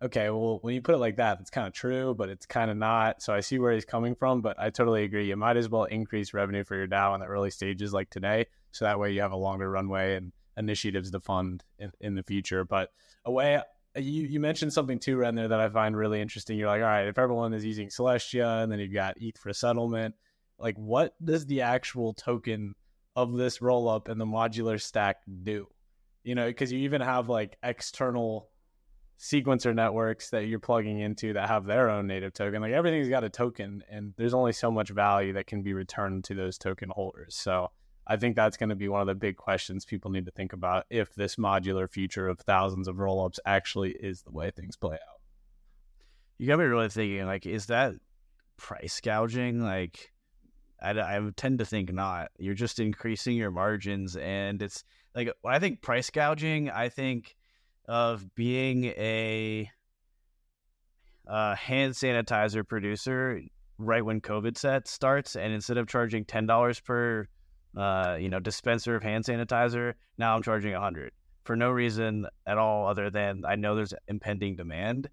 okay, well, when you put it like that, it's kind of true, but it's kind of not. So I see where he's coming from, but I totally agree. You might as well increase revenue for your DAO in the early stages like today. So that way you have a longer runway and initiatives to fund in, in the future. But a way, uh, you, you mentioned something too, Ren, there that I find really interesting. You're like, all right, if everyone is using Celestia and then you've got ETH for settlement, like what does the actual token of this roll up and the modular stack do? You know, because you even have like external sequencer networks that you're plugging into that have their own native token. Like everything's got a token, and there's only so much value that can be returned to those token holders. So I think that's going to be one of the big questions people need to think about if this modular future of thousands of rollups actually is the way things play out. You got me really thinking, like, is that price gouging? Like, I, I tend to think not. You're just increasing your margins, and it's like I think price gouging, I think of being a, a hand sanitizer producer right when COVID set starts, and instead of charging ten dollars per, uh, you know, dispenser of hand sanitizer, now I'm charging a hundred for no reason at all other than I know there's impending demand.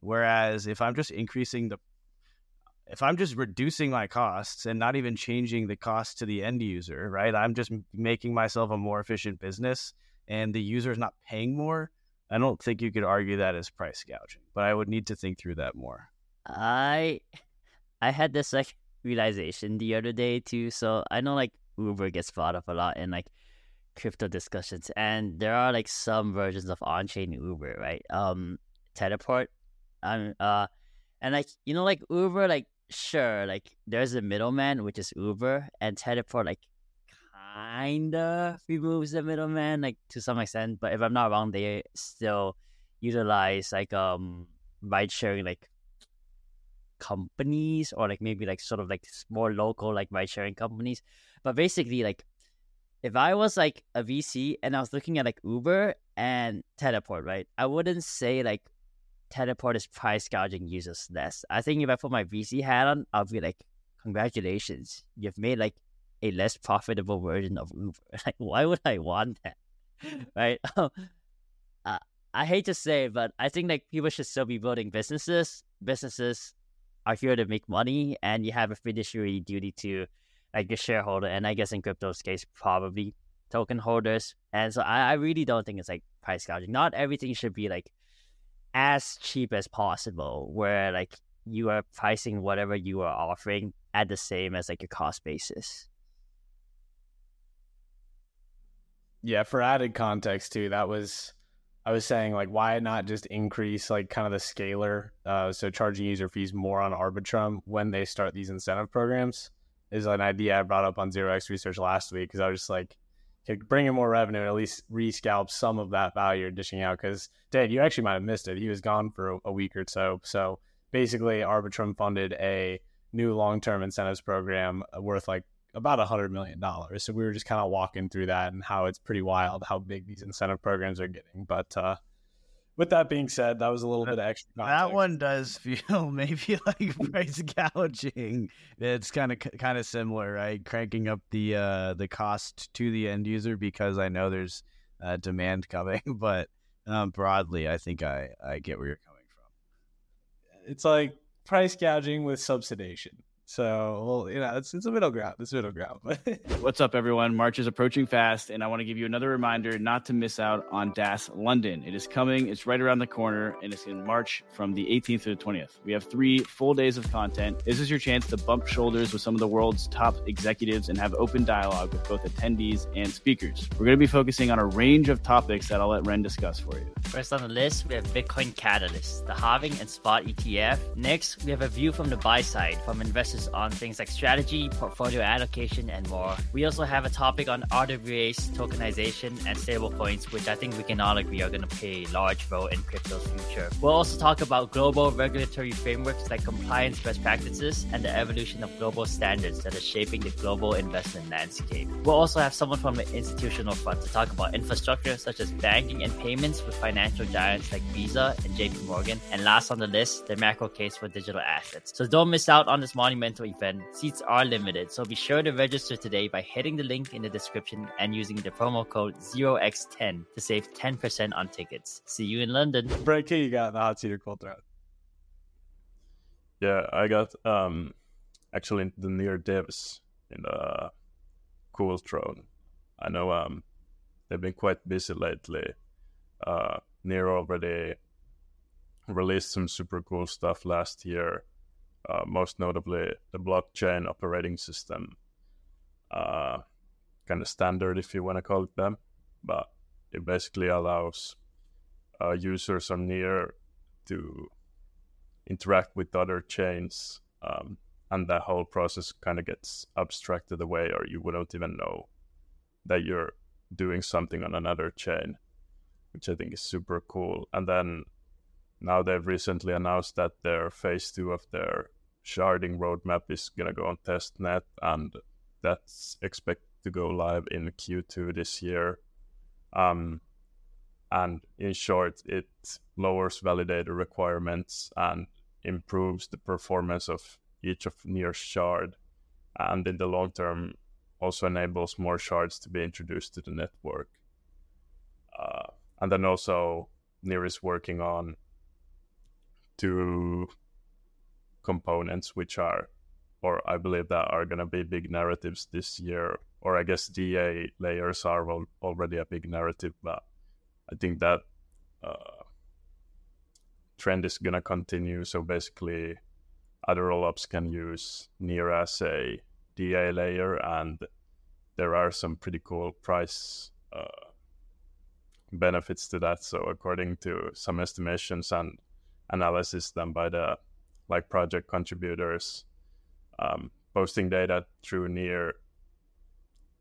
Whereas if I'm just increasing the if I'm just reducing my costs and not even changing the cost to the end user, right? I'm just making myself a more efficient business and the user is not paying more. I don't think you could argue that as price gouging, but I would need to think through that more. I I had this like realization the other day too. So I know like Uber gets brought up a lot in like crypto discussions, and there are like some versions of on-chain Uber, right? Um, Teleport, um, uh, and like you know, like Uber, like sure, like there's a middleman which is Uber, and Teleport like kinda removes the middleman like to some extent. But if I'm not wrong, they still utilize like um ride sharing like companies or like maybe like sort of like more local like ride sharing companies. But basically like if I was like a VC and I was looking at like Uber and Teleport, right? I wouldn't say like Teleport is price gouging users less. I think if I put my VC hat on, I'll be like, congratulations, you've made like a less profitable version of Uber. Like, why would I want that? right? uh, I hate to say it, but I think like people should still be building businesses. Businesses are here to make money, and you have a fiduciary duty to like the shareholder. And I guess in crypto's case, probably token holders. And so I, I really don't think it's like price gouging. Not everything should be like as cheap as possible, where like you are pricing whatever you are offering at the same as like your cost basis. Yeah, for added context too, that was I was saying like why not just increase like kind of the scalar, uh, so charging user fees more on Arbitrum when they start these incentive programs is an idea I brought up on Zero X Research last week because I was just like, bring in more revenue and at least rescalp some of that value you're dishing out. Because Dave, you actually might have missed it. He was gone for a, week or so. So basically, Arbitrum funded a new long-term incentives program worth like about a hundred million dollars. So we were just kind of walking through that and how it's pretty wild how big these incentive programs are getting. But uh, with that being said, that was a little that, bit of extra. Context. That one does feel maybe like price gouging. It's kind of kind of similar, right? Cranking up the uh, the cost to the end user because I know there's uh, demand coming, but um, broadly, I think I I get where you're coming from. It's like price gouging with subsidization. So, well, you know, it's, it's a middle ground. It's a middle ground. What's up, everyone? March is approaching fast, and I want to give you another reminder not to miss out on DAS London. It is coming. It's right around the corner, and it's in March from the 18th to the 20th. We have three full days of content. This is your chance to bump shoulders with some of the world's top executives and have open dialogue with both attendees and speakers. We're going to be focusing on a range of topics that I'll let Ren discuss for you. First on the list, we have Bitcoin Catalyst, the halving and spot ETF. Next, we have a view from the buy side from investors on things like strategy, portfolio allocation, and more. We also have a topic on RWA's tokenization and stablecoins, which I think we can all agree are going to play a large role in crypto's future. We'll also talk about global regulatory frameworks like compliance best practices and the evolution of global standards that are shaping the global investment landscape. We'll also have someone from the institutional front to talk about infrastructure such as banking and payments with financial giants like Visa and JP Morgan. And last on the list, the macro case for digital assets. So don't miss out on this monument event, seats are limited, so be sure to register today by hitting the link in the description and using the promo code 0x10 to save 10% on tickets. See you in London. Brick, you got the hot seat or cold throat? Yeah, I got um actually the near devs in the cool throne. I know um they've been quite busy lately. Uh near already released some super cool stuff last year uh, most notably the blockchain operating system, uh, kind of standard if you want to call it them, but it basically allows uh, users on Near to interact with other chains, um, and that whole process kind of gets abstracted away, or you wouldn't even know that you're doing something on another chain, which I think is super cool. And then now they've recently announced that their phase two of their sharding roadmap is going to go on testnet, and that's expected to go live in Q2 this year. Um, and in short, it lowers validator requirements and improves the performance of each of Near's shard, and in the long term, also enables more shards to be introduced to the network. Uh, and then also, Near is working on two components, which are, or I believe that are going to be big narratives this year. Or I guess DA layers are already a big narrative, but I think that uh, trend is going to continue. So basically, other rollups can use Near as a DA layer, and there are some pretty cool price uh, benefits to that. So according to some estimations and analysis done by the like project contributors, um, posting data through Near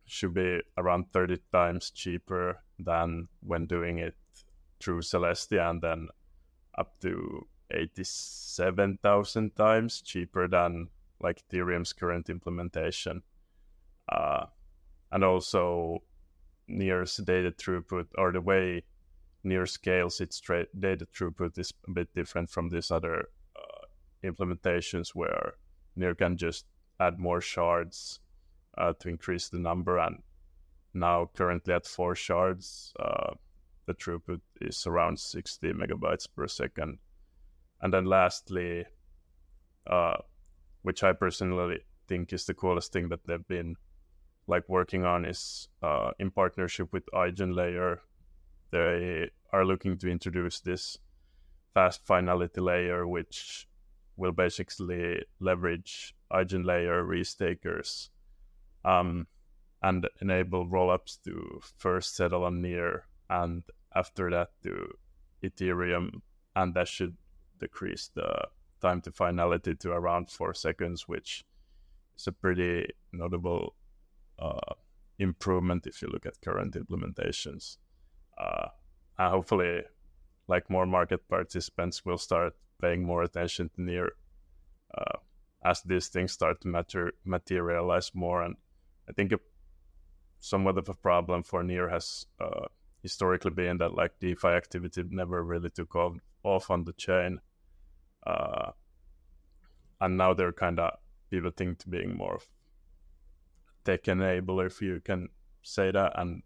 should be around 30 times cheaper than when doing it through Celestia and then up to 87,000 times cheaper than like Ethereum's current implementation. Uh, and also Near's data throughput or the way Near scales its tra- data throughput is a bit different from these other uh, implementations where Near can just add more shards uh, to increase the number. And now, currently at four shards, uh, the throughput is around 60 megabytes per second. And then, lastly, uh, which I personally think is the coolest thing that they've been like working on, is uh, in partnership with EigenLayer. They are looking to introduce this fast finality layer, which will basically leverage EigenLayer restakers um, and enable rollups to first settle on near and after that to Ethereum, and that should decrease the time to finality to around four seconds, which is a pretty notable uh, improvement if you look at current implementations. Uh, and hopefully, like more market participants will start paying more attention to near uh, as these things start to mater- materialize more. And I think somewhat of a problem for Near has uh, historically been that like DeFi activity never really took off, off on the chain, uh, and now they're kind of pivoting to being more tech enabler, if you can say that, and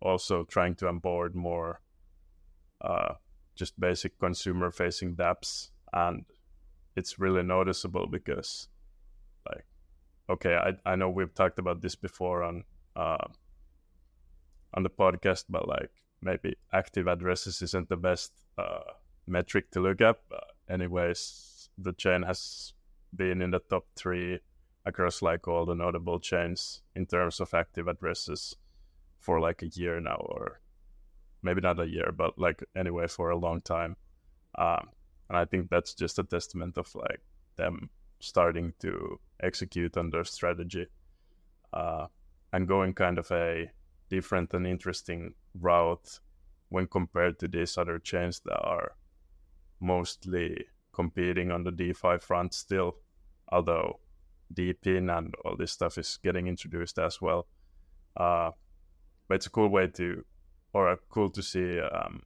also trying to onboard more uh, just basic consumer facing dApps and it's really noticeable because like okay, I I know we've talked about this before on uh, on the podcast, but like maybe active addresses isn't the best uh, metric to look at. But anyways, the chain has been in the top three across like all the notable chains in terms of active addresses for like a year now, or maybe not a year, but like anyway for a long time. Um, and I think that's just a testament of like them starting to execute on their strategy uh, and going kind of a different and interesting route when compared to these other chains that are mostly competing on the DeFi front still, although DePIN and all this stuff is getting introduced as well. Uh, but it's a cool way to, or cool to see um,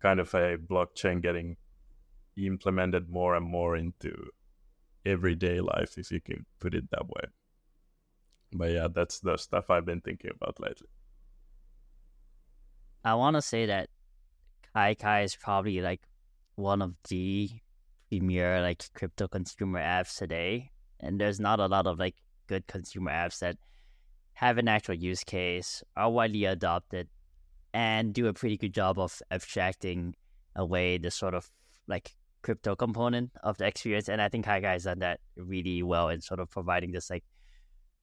kind of a blockchain getting implemented more and more into everyday life, if you can put it that way. But yeah, that's the stuff I've been thinking about lately. I want to say that KaiKai is probably like one of the premier like crypto consumer apps today, and there's not a lot of like good consumer apps that have an actual use case, are widely adopted, and do a pretty good job of abstracting away the sort of like crypto component of the experience. And I think KaiKai has done that really well in sort of providing this like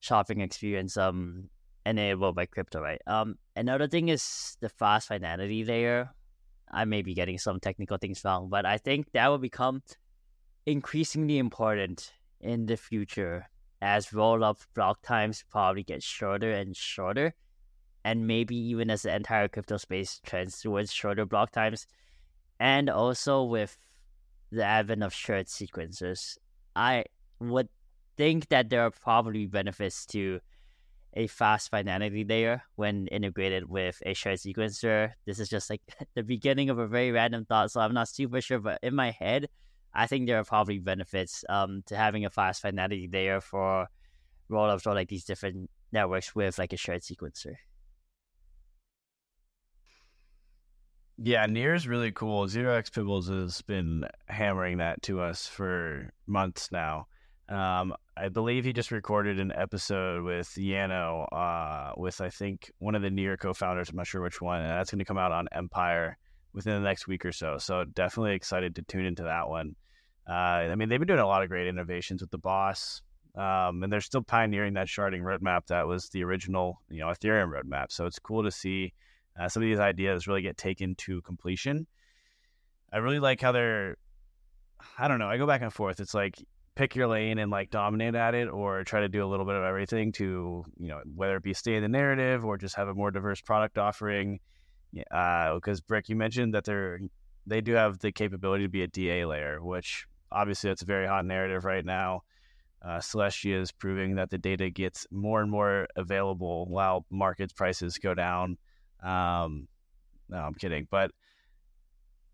shopping experience um enabled by crypto, right? Um another thing is the fast finality layer. I may be getting some technical things wrong, but I think that will become increasingly important in the future as roll up block times probably get shorter and shorter. And maybe even as the entire crypto space trends towards shorter block times. And also with the advent of shared sequencers, I would think that there are probably benefits to a fast finality layer when integrated with a shared sequencer. This is just like the beginning of a very random thought, so I'm not super sure, but in my head, I think there are probably benefits um, to having a fast finality layer for rollups or like these different networks with like a shared sequencer. Yeah, Near is really cool. Zero X Pibbles has been hammering that to us for months now. Um, I believe he just recorded an episode with Yano, uh, with I think one of the Near co-founders. I'm not sure which one. And that's going to come out on Empire within the next week or so. So definitely excited to tune into that one. Uh, I mean, they've been doing a lot of great innovations with the BOS, um, and they're still pioneering that sharding roadmap that was the original, you know, Ethereum roadmap. So it's cool to see uh, some of these ideas really get taken to completion. I really like how they're. I don't know. I go back and forth. It's like pick your lane and like dominate at it, or try to do a little bit of everything to you know whether it be stay in the narrative or just have a more diverse product offering. Because uh, Brick, you mentioned that they're they do have the capability to be a DA layer, which obviously that's a very hot narrative right now. Uh, Celestia is proving that the data gets more and more available while market prices go down. Um, no, I'm kidding, but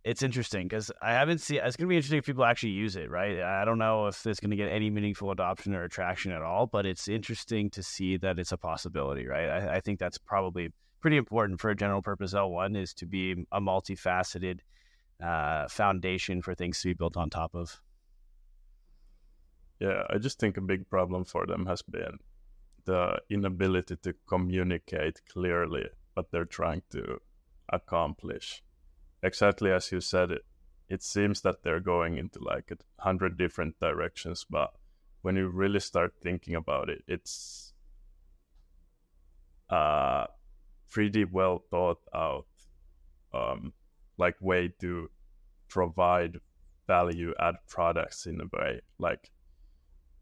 it's interesting because I haven't seen. It's going to be interesting if people actually use it, right? I don't know if it's going to get any meaningful adoption or attraction at all, but it's interesting to see that it's a possibility, right? I, I think that's probably pretty important for a general purpose L1 is to be a multifaceted uh, foundation for things to be built on top of. Yeah, I just think a big problem for them has been the inability to communicate clearly what they're trying to accomplish. Exactly as you said it, it seems that they're going into like a hundred different directions, but when you really start thinking about it, it's uh pretty well thought out um like way to provide value add products in a way like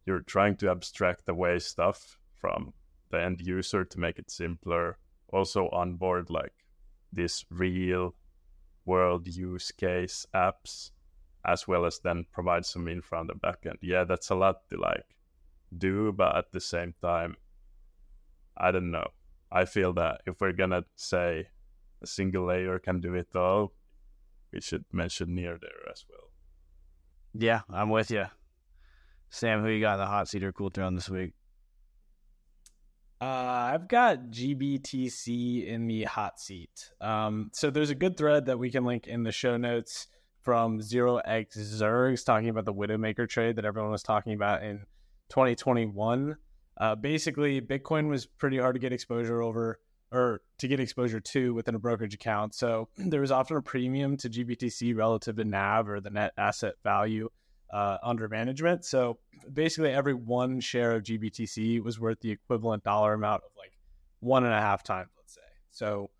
you're trying to abstract away stuff from the end user to make it simpler. Also onboard like this real world use case apps as well as then provide some info on the backend yeah that's a lot to like do but at the same time i don't know i feel that if we're gonna say a single layer can do it all we should mention near there as well yeah i'm with you sam who you got in the hot seat or cool throne this week uh, I've got GBTC in the hot seat. Um, so there's a good thread that we can link in the show notes from Zero X Zergs talking about the Widowmaker trade that everyone was talking about in 2021. Uh, basically, Bitcoin was pretty hard to get exposure over or to get exposure to within a brokerage account. So there was often a premium to GBTC relative to NAV or the net asset value uh, under management. So basically, every one share of GBTC was worth the equivalent dollar amount of like one and a half times, let's say. So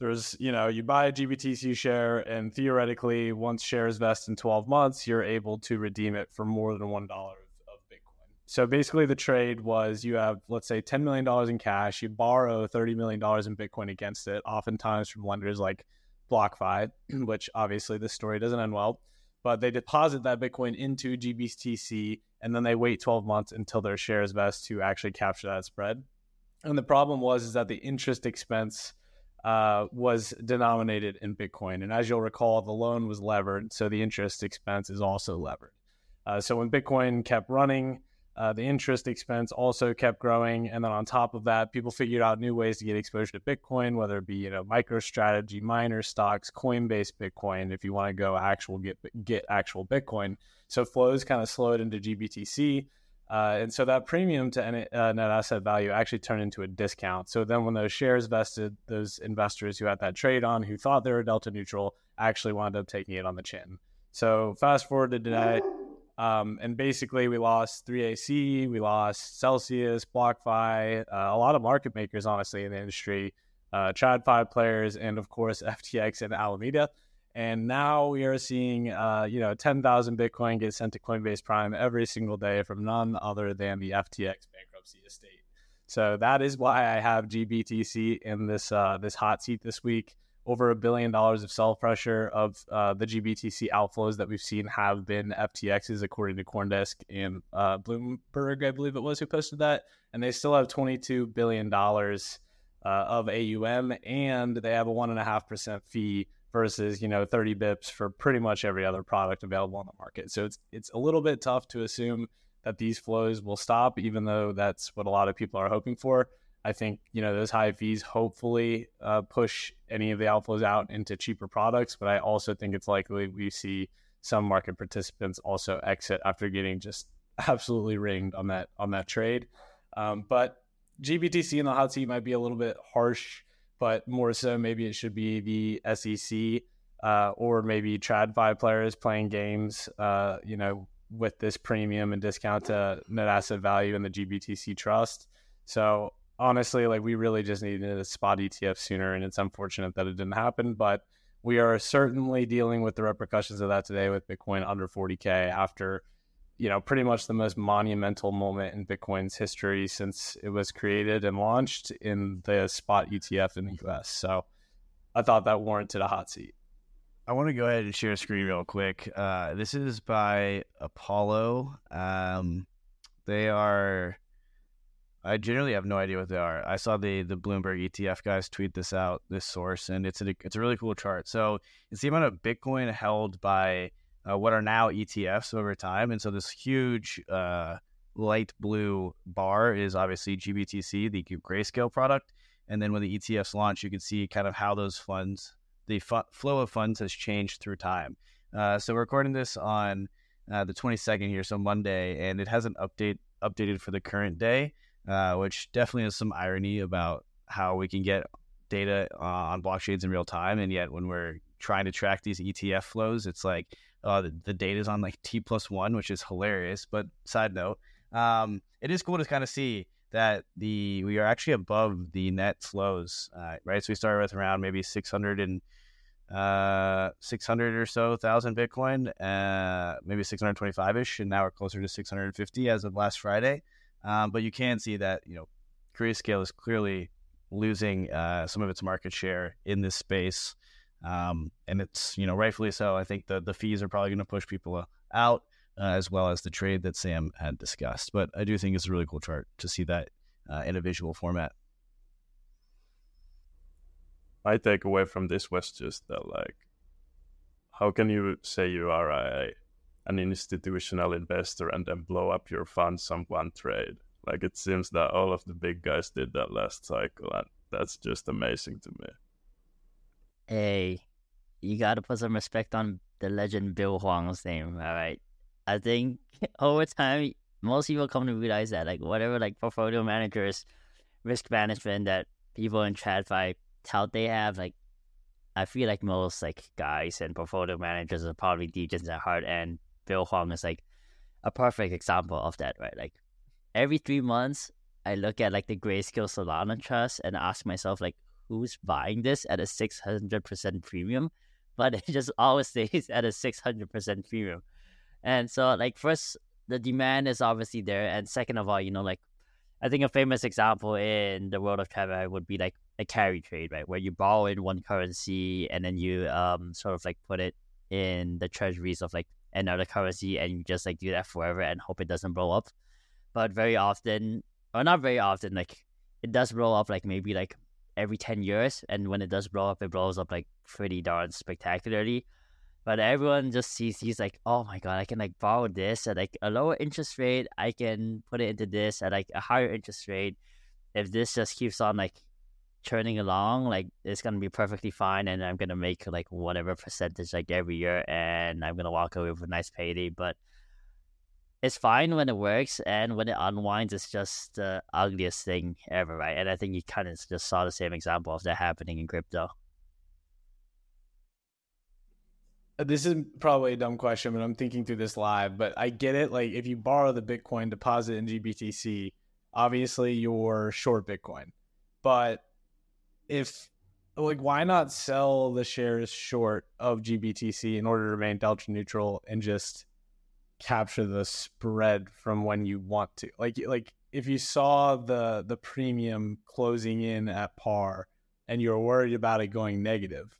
there's, you know, you buy a GBTC share, and theoretically, once shares vest in 12 months, you're able to redeem it for more than one dollar of Bitcoin. So basically, the trade was you have, let's say, $10 million in cash, you borrow $30 million in Bitcoin against it, oftentimes from lenders like BlockFi, which obviously this story doesn't end well but they deposit that Bitcoin into GBTC and then they wait 12 months until their shares vest to actually capture that spread. And the problem was is that the interest expense uh, was denominated in Bitcoin, and as you'll recall, the loan was levered, so the interest expense is also levered. Uh, so when Bitcoin kept running, uh, the interest expense also kept growing, and then on top of that, people figured out new ways to get exposure to Bitcoin, whether it be you know MicroStrategy, miner stocks, Coinbase Bitcoin. If you want to go actual get get actual Bitcoin, so flows kind of slowed into GBTC, uh, and so that premium to uh, net asset value actually turned into a discount. So then when those shares vested, those investors who had that trade on, who thought they were delta neutral, actually wound up taking it on the chin. So fast forward to today. Um, and basically, we lost 3AC, we lost Celsius, BlockFi, uh, a lot of market makers, honestly, in the industry, uh, TradFi players, and of course, FTX and Alameda. And now we are seeing, uh, you know, 10,000 Bitcoin get sent to Coinbase Prime every single day from none other than the FTX bankruptcy estate. So that is why I have GBTC in this uh, this hot seat this week. Over a billion dollars of sell pressure of uh, the GBTC outflows that we've seen have been FTXs, according to CoinDesk and uh, Bloomberg, I believe it was who posted that. And they still have $22 billion uh, of AUM, and they have a 1.5% fee versus, you know, 30 bips for pretty much every other product available on the market. So it's, it's a little bit tough to assume that these flows will stop, even though that's what a lot of people are hoping for. I think you know those high fees hopefully uh, push any of the outflows out into cheaper products, but I also think it's likely we see some market participants also exit after getting just absolutely ringed on that on that trade. Um, but GBTC in the hot seat might be a little bit harsh, but more so maybe it should be the SEC uh, or maybe TradFi players playing games, uh, you know, with this premium and discount to net asset value in the GBTC trust. So honestly, like we really just needed a spot ETF sooner, and it's unfortunate that it didn't happen. But we are certainly dealing with the repercussions of that today with Bitcoin under 40k after, you know, pretty much the most monumental moment in Bitcoin's history since it was created and launched in the spot ETF in the US. So I thought that warranted a hot seat. I want to go ahead and share a screen real quick. Uh, this is by Apollo. Um, they are I generally have no idea what they are. I saw the the Bloomberg ETF guys tweet this out, this source, and it's a it's a really cool chart. So it's the amount of Bitcoin held by uh, what are now ETFs over time, and so this huge uh, light blue bar is obviously GBTC, the Grayscale product, and then when the ETFs launch, you can see kind of how those funds, the fu- flow of funds has changed through time. Uh, so we're recording this on uh, the 22nd here, so Monday, and it hasn't update updated for the current day uh, which definitely has some irony about how we can get data uh, on blockchains in real time, and yet when we're trying to track these ETF flows, it's like uh, the, the data is on like T plus one, which is hilarious. But side note, um, it is cool to kind of see that the we are actually above the net flows, uh, right? So we started with around maybe 600 and uh 600 or so thousand bitcoin uh maybe 625 ish and now we're closer to 650 as of last friday um, but you can see that you know Grayscale is clearly losing uh, some of its market share in this space, um, and it's you know rightfully so. I think the the fees are probably going to push people uh, out uh, as well as the trade that Sam had discussed. But I do think it's a really cool chart to see that uh, in a visual format. My takeaway from this was just that like, how can you say you are a an institutional investor and then blow up your funds on one trade. Like it seems that all of the big guys did that last cycle, and that's just amazing to me. Hey, you got to put some respect on the legend Bill Hwang's name, all right? I think over time, most people come to realize that, like, whatever, like, portfolio managers, risk management that people in TradFi tout they have, like, I feel like most, like, guys and portfolio managers are probably degens at heart, and Bill Hwang is like a perfect example of that, right? Like every three months, I look at like the Grayscale Solana Trust and ask myself like, who's buying this at a six hundred percent premium? But it just always stays at a six hundred percent premium, and so like first the demand is obviously there, and second of all, you know like I think a famous example in the world of TradFi would be like a carry trade, right? Where you borrow in one currency and then you um sort of like put it in the treasuries of like another currency and you just like do that forever and hope it doesn't blow up. But very often, or not very often, like it does blow up like maybe like every 10 years. And when it does blow up, it blows up like pretty darn spectacularly. But everyone just sees he's like, oh my god, I can like borrow this at like a lower interest rate. I can put it into this at like a higher interest rate. If this just keeps on like churning along, like it's gonna be perfectly fine, and I'm gonna make like whatever percentage like every year, and I'm gonna walk away with a nice payday. But it's fine when it works, and when it unwinds, it's just the ugliest thing ever, right? And I think you kind of just saw the same example of that happening in crypto. Uh, this is probably a dumb question, but I'm thinking through this live. But I get it. Like, if you borrow the Bitcoin, deposit in GBTC, obviously you're short Bitcoin. But if like why not sell the shares short of GBTC in order to remain delta neutral and just capture the spread from when you want to. Like like if you saw the the premium closing in at par and you're worried about it going negative.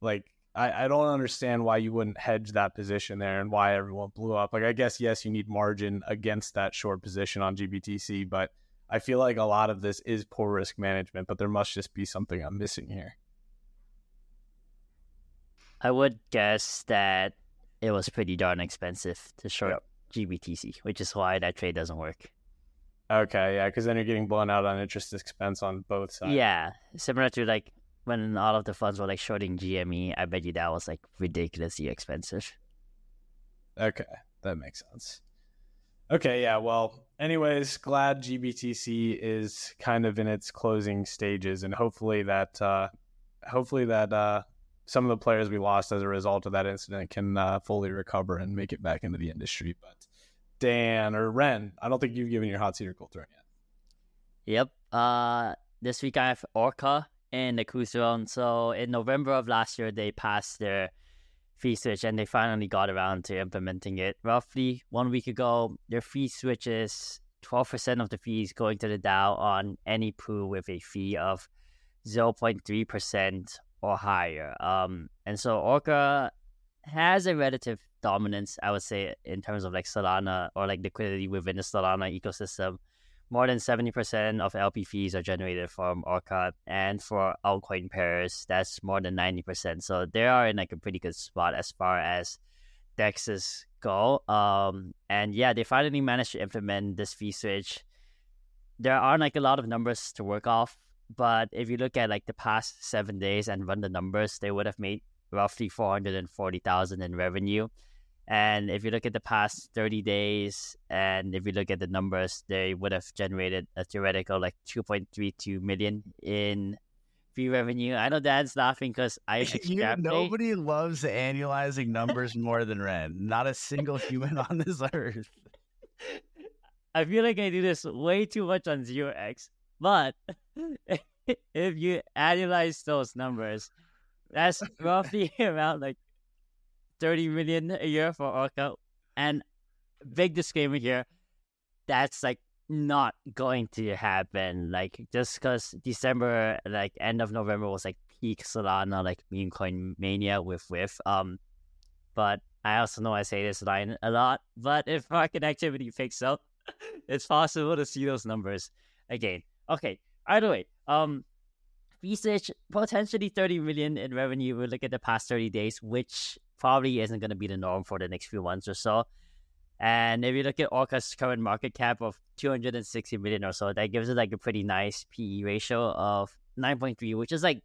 Like I, I don't understand why you wouldn't hedge that position there and why everyone blew up. Like I guess yes, you need margin against that short position on GBTC, but I feel like a lot of this is poor risk management, but there must just be something I'm missing here. I would guess that it was pretty darn expensive to short yep. GBTC, which is why that trade doesn't work. Okay, yeah, because then you're getting blown out on interest expense on both sides. Yeah, similar to like when all of the funds were like shorting GME, I bet you that was like ridiculously expensive. Okay, that makes sense. Okay, yeah, well, anyways, glad GBTC is kind of in its closing stages, and hopefully that, uh, hopefully that uh, some of the players we lost as a result of that incident can uh, fully recover and make it back into the industry. But Dan or Ren, I don't think you've given your hot seat or cold throne yet. Yep. Uh, this week I have Orca in the cruise zone. So in November of last year, they passed their fee switch and they finally got around to implementing it. Roughly one week ago, their fee switch is 12% of the fees going to the DAO on any pool with a fee of 0.3% or higher. Um, and so Orca has a relative dominance, I would say, in terms of like Solana or like liquidity within the Solana ecosystem. More than 70% of LP fees are generated from Orca, and for altcoin pairs, that's more than 90%. So they are in like a pretty good spot as far as dexes go. Um, and yeah, they finally managed to implement this fee switch. There are like a lot of numbers to work off but if you look at like the past seven days and run the numbers, they would have made roughly 440,000 in revenue. And if you look at the past 30 days and if you look at the numbers, they would have generated a theoretical like 2.32 million in fee revenue. I know Dan's laughing because I you, nobody loves annualizing numbers more than Ren. Not a single human on this earth. I feel like I do this way too much on Zero X, but if you annualize those numbers, that's roughly around like 30 million a year for Orca. And big disclaimer here, that's like not going to happen. Like just because December, like end of November was like peak Solana, like meme coin mania with with um. But I also know I say this line a lot. But if market activity picks up, it's possible to see those numbers again. Okay, Either way, um, research potentially 30 million in revenue. We look at the past 30 days, which probably isn't going to be the norm for the next few months or so. And if you look at Orca's current market cap of 260 million or so, that gives it like a pretty nice PE ratio of 9.3, which is like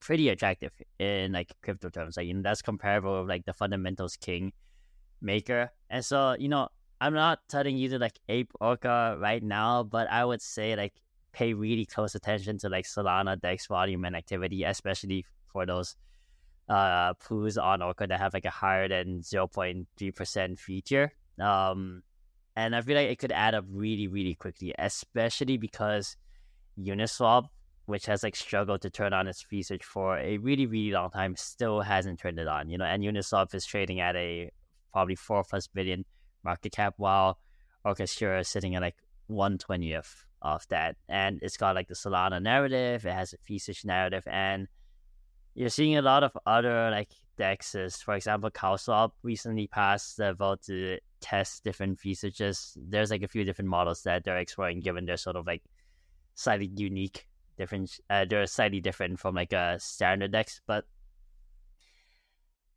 pretty attractive in like crypto terms. Like, you know, that's comparable with like the fundamentals king maker. And so, you know, I'm not telling you to like ape Orca right now, but I would say like pay really close attention to like Solana DEX volume and activity, especially for those uh pools on Orca that have like a higher than 0.3% fee tier. Um and I feel like it could add up really, really quickly, especially because Uniswap, which has like struggled to turn on its feature for a really, really long time, still hasn't turned it on. You know, and Uniswap is trading at a probably four plus billion market cap, while Orchestra is sitting at like one twentieth of that. And it's got like the Solana narrative, it has a thesis narrative, and you're seeing a lot of other like dexes. For example, CowSwap recently passed the vote to test different features. There's like a few different models that they're exploring, given they're sort of like slightly unique, different. Uh, they're slightly different from like a standard dex, but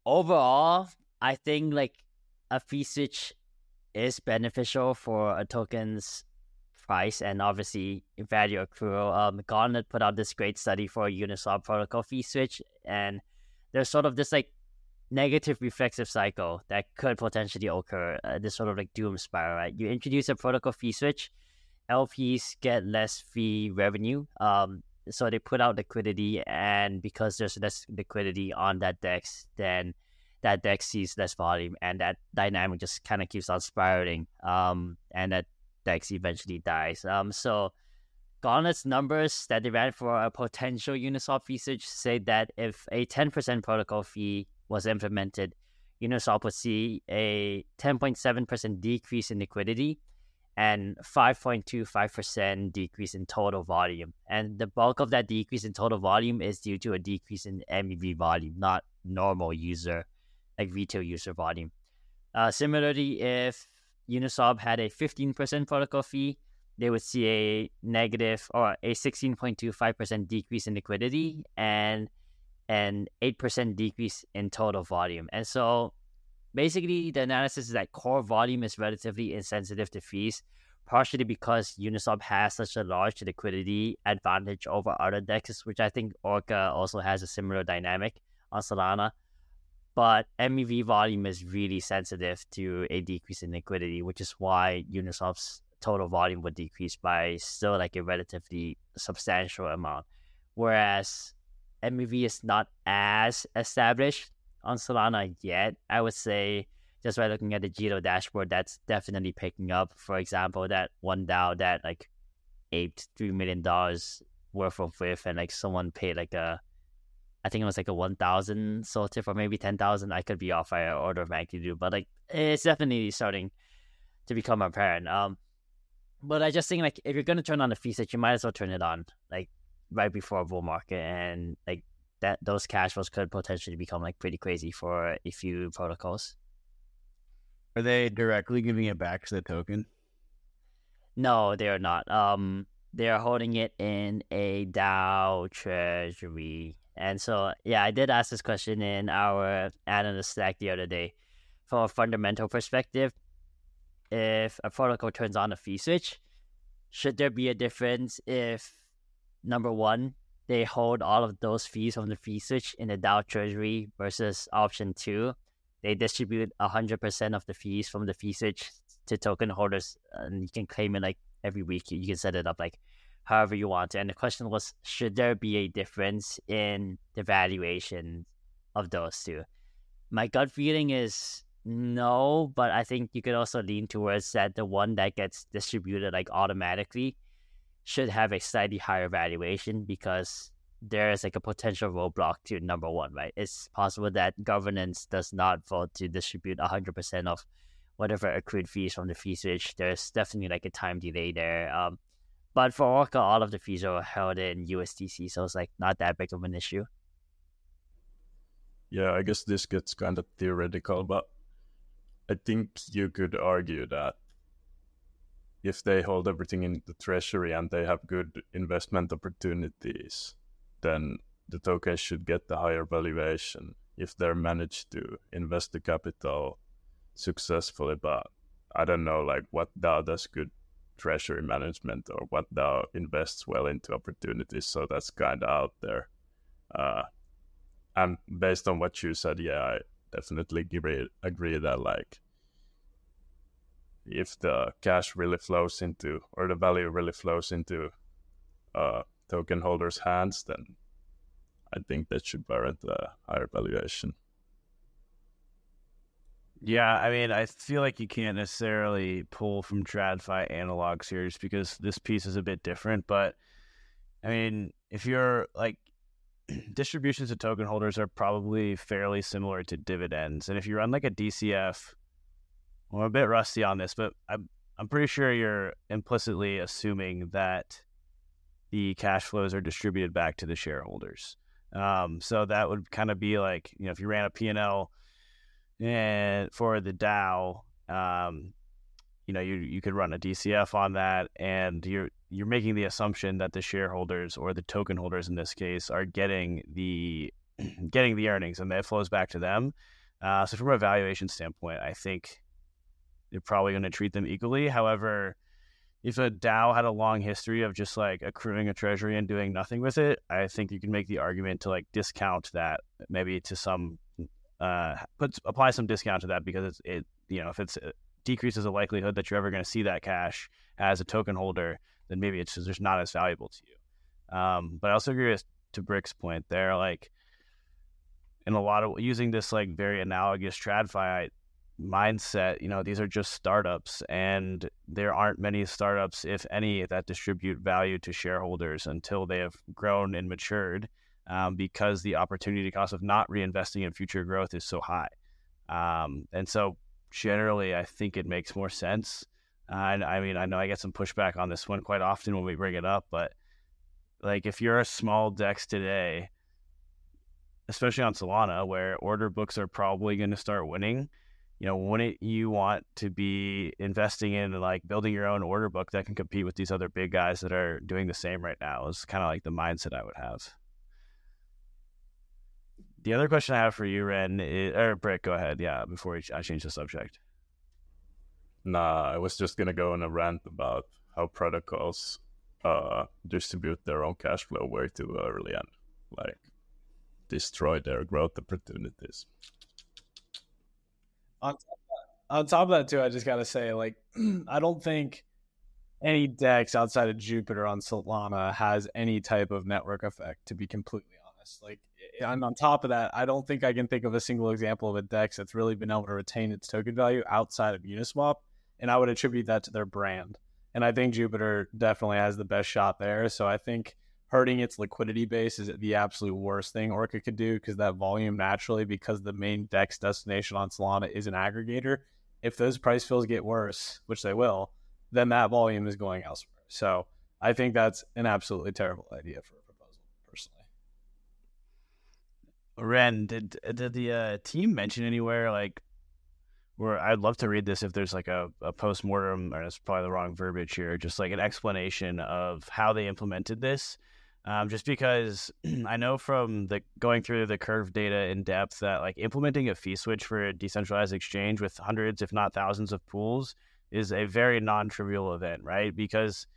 overall, I think like a fee switch is beneficial for a token's price and obviously value accrual. Um, Gauntlet put out this great study for Uniswap protocol fee switch, and there's sort of this like negative reflexive cycle that could potentially occur. Uh, this sort of like doom spiral, right? You introduce a protocol fee switch, LPs get less fee revenue. Um, so they put out liquidity, and because there's less liquidity on that dex, then that dex sees less volume, and that dynamic just kind of keeps on spiraling. Um, and that Dex eventually dies. Um, so Gauntlet's numbers that they ran for a potential Uniswap usage say that if a 10% protocol fee was implemented, Uniswap would see a 10.7% decrease in liquidity and 5.25% decrease in total volume. And the bulk of that decrease in total volume is due to a decrease in MEV volume, not normal user, like retail user volume. Uh, similarly, if Uniswap had a 15% protocol fee, they would see a negative or a 16.25% decrease in liquidity and an 8% decrease in total volume. And so basically the analysis is that core volume is relatively insensitive to fees, partially because Uniswap has such a large liquidity advantage over other dexes, which I think Orca also has a similar dynamic on Solana. But MEV volume is really sensitive to a decrease in liquidity, which is why Uniswap's total volume would decrease by still like a relatively substantial amount. Whereas MEV is not as established on Solana yet. I would say just by looking at the Jito dashboard, that's definitely picking up. For example, that one DAO that like aped three million dollars worth of WIF and like someone paid like a I think it was like a one thousand Sol tip or maybe ten thousand. I could be off by an order of magnitude, but like it's definitely starting to become apparent. Um, but I just think like if you're gonna turn on the fee set, you might as well turn it on like right before a bull market, and like that those cash flows could potentially become like pretty crazy for a few protocols. Are they directly giving it back to the token? No, they are not. Um, they are holding it in a DAO treasury, and so yeah, I did ask this question in our analyst stack the other day. From a fundamental perspective, if a protocol turns on a fee switch, should there be a difference if number one they hold all of those fees from the fee switch in the DAO treasury versus option two. They distribute 100% of the fees from the fee switch to token holders, and you can claim it like every week. You can set it up like however you want. And the question was, should there be a difference in the valuation of those two? My gut feeling is no, but I think you could also lean towards that the one that gets distributed like automatically should have a slightly higher valuation because there is like a potential roadblock to number one, right? It's possible that governance does not vote to distribute 100% of whatever accrued fees from the fee switch. There's definitely like a time delay there. Um, but for Orca, all of the fees are held in USDC, so it's like not that big of an issue. Yeah, I guess this gets kind of theoretical, but I think you could argue that if they hold everything in the treasury and they have good investment opportunities, then the token should get the higher valuation if they're managed to invest the capital successfully. But I don't know, like what DAO does good treasury management or what DAO invests well into opportunities. So that's kind of out there. Uh, and based on what you said, yeah, I definitely agree, agree that like if the cash really flows into or the value really flows into uh, token holders' hands, then I think that should warrant a higher valuation. Yeah, I mean, I feel like you can't necessarily pull from TradFi analogs here just because this piece is a bit different. But I mean, if you're like distributions to token holders are probably fairly similar to dividends. And if you run like a DCF I'm a bit rusty on this, but I'm I'm pretty sure you're implicitly assuming that the cash flows are distributed back to the shareholders. Um, so that would kind of be like you know if you ran a P&L and for the DAO, um, you know you you could run a DCF on that, and you're you're making the assumption that the shareholders or the token holders in this case are getting the getting the earnings and that flows back to them. Uh, so from a valuation standpoint, I think they're probably going to treat them equally. However, if a DAO had a long history of just like accruing a treasury and doing nothing with it, I think you can make the argument to like discount that maybe to some uh put apply some discount to that because it's it you know if it's it uh, decreases the likelihood that you're ever going to see that cash as a token holder, then maybe it's just not as valuable to you. Um, but I also agree with to Brick's point there, like in a lot of using this like very analogous TradFi mindset, you know, these are just startups and there aren't many startups, if any, that distribute value to shareholders until they have grown and matured um, because the opportunity cost of not reinvesting in future growth is so high. Um, and so generally, I think it makes more sense Uh, and I mean, I know I get some pushback on this one quite often when we bring it up, but like if you're a small dex today, especially on Solana, where order books are probably going to start winning, you know, wouldn't you want to be investing in like building your own order book that can compete with these other big guys that are doing the same right now? Is kind of like the mindset I would have. The other question I have for you, Ren, is, or Britt, go ahead. Yeah, before I change the subject. Nah, I was just gonna go on a rant about how protocols uh, distribute their own cash flow way too early and like destroy their growth opportunities. On top, that, on top of that, too, I just gotta say, like, I don't think any dex outside of Jupiter on Solana has any type of network effect. To be completely honest, like, and on top of that, I don't think I can think of a single example of a dex that's really been able to retain its token value outside of Uniswap, and I would attribute that to their brand. And I think Jupiter definitely has the best shot there. So I think hurting its liquidity base is the absolute worst thing Orca could do because that volume naturally, because the main DEX destination on Solana is an aggregator, if those price fills get worse, which they will, then that volume is going elsewhere. So I think that's an absolutely terrible idea for a proposal, personally. Ren, did did the uh, team mention anywhere like where I'd love to read this if there's like a, a post mortem, or that's probably the wrong verbiage here, just like an explanation of how they implemented this. Um, just because I know from the going through the curve data in depth that like implementing a fee switch for a decentralized exchange with hundreds, if not thousands, of pools is a very non-trivial event, right? Because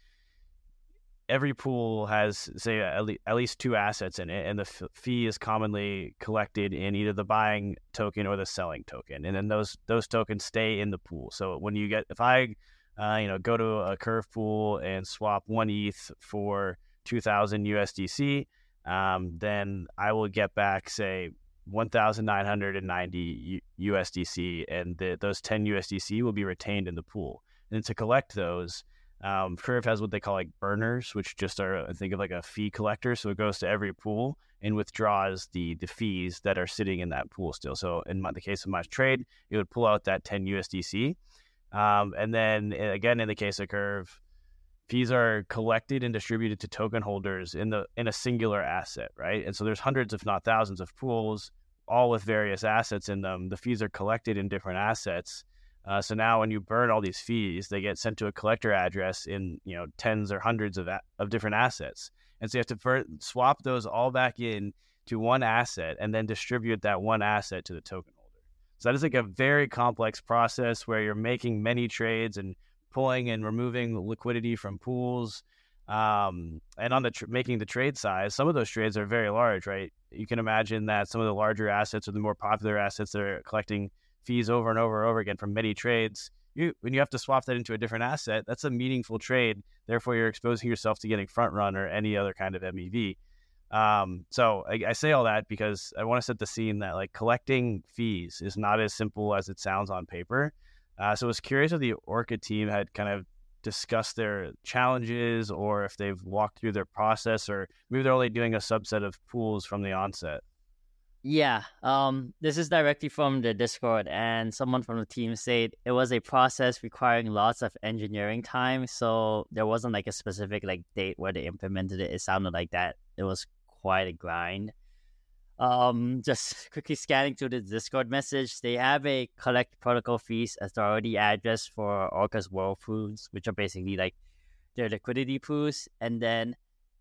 every pool has say at, least two assets in it and the fee is commonly collected in either the buying token or the selling token and then those those tokens stay in the pool. So when you get if i uh, you know go to a curve pool and swap one eth for 2000 usdc um, then i will get back say 1990 usdc and the, those 10 usdc will be retained in the pool. And to collect those um, Curve has what they call like burners, which just are I think of like a fee collector. So it goes to every pool and withdraws the the fees that are sitting in that pool still. So in my, the case of my trade, it would pull out that 10 USDC, um, and then eh, again in the case of Curve, fees are collected and distributed to token holders in the in a singular asset, right? And so there's hundreds, if not thousands, of pools, all with various assets in them. The fees are collected in different assets uh, so now when you burn all these fees, they get sent to a collector address in you know tens or hundreds of of different assets, and so you have to swap those all back in to one asset and then distribute that one asset to the token holder. So that is like a very complex process where you're making many trades and pulling and removing liquidity from pools. Um, and on the tr- making the trade size, some of those trades are very large, right? You can imagine that some of the larger assets or the more popular assets that are collecting fees over and over and over again from many trades. You when you have to swap that into a different asset, that's a meaningful trade. Therefore, you're exposing yourself to getting front run or any other kind of MEV. Um, so I, I, say all that because I want to set the scene that like collecting fees is not as simple as it sounds on paper. Uh, so I was curious if the Orca team had kind of discussed their challenges or if they've walked through their process or maybe they're only doing a subset of pools from the onset. Yeah, um, this is directly from the Discord, and someone from the team said it was a process requiring lots of engineering time. So there wasn't like a specific like date where they implemented it. It sounded like that. It was quite a grind. Um, just quickly scanning through the Discord message, they have a collect protocol fees authority address for Orca's Whirlpools, which are basically like their liquidity pools, and then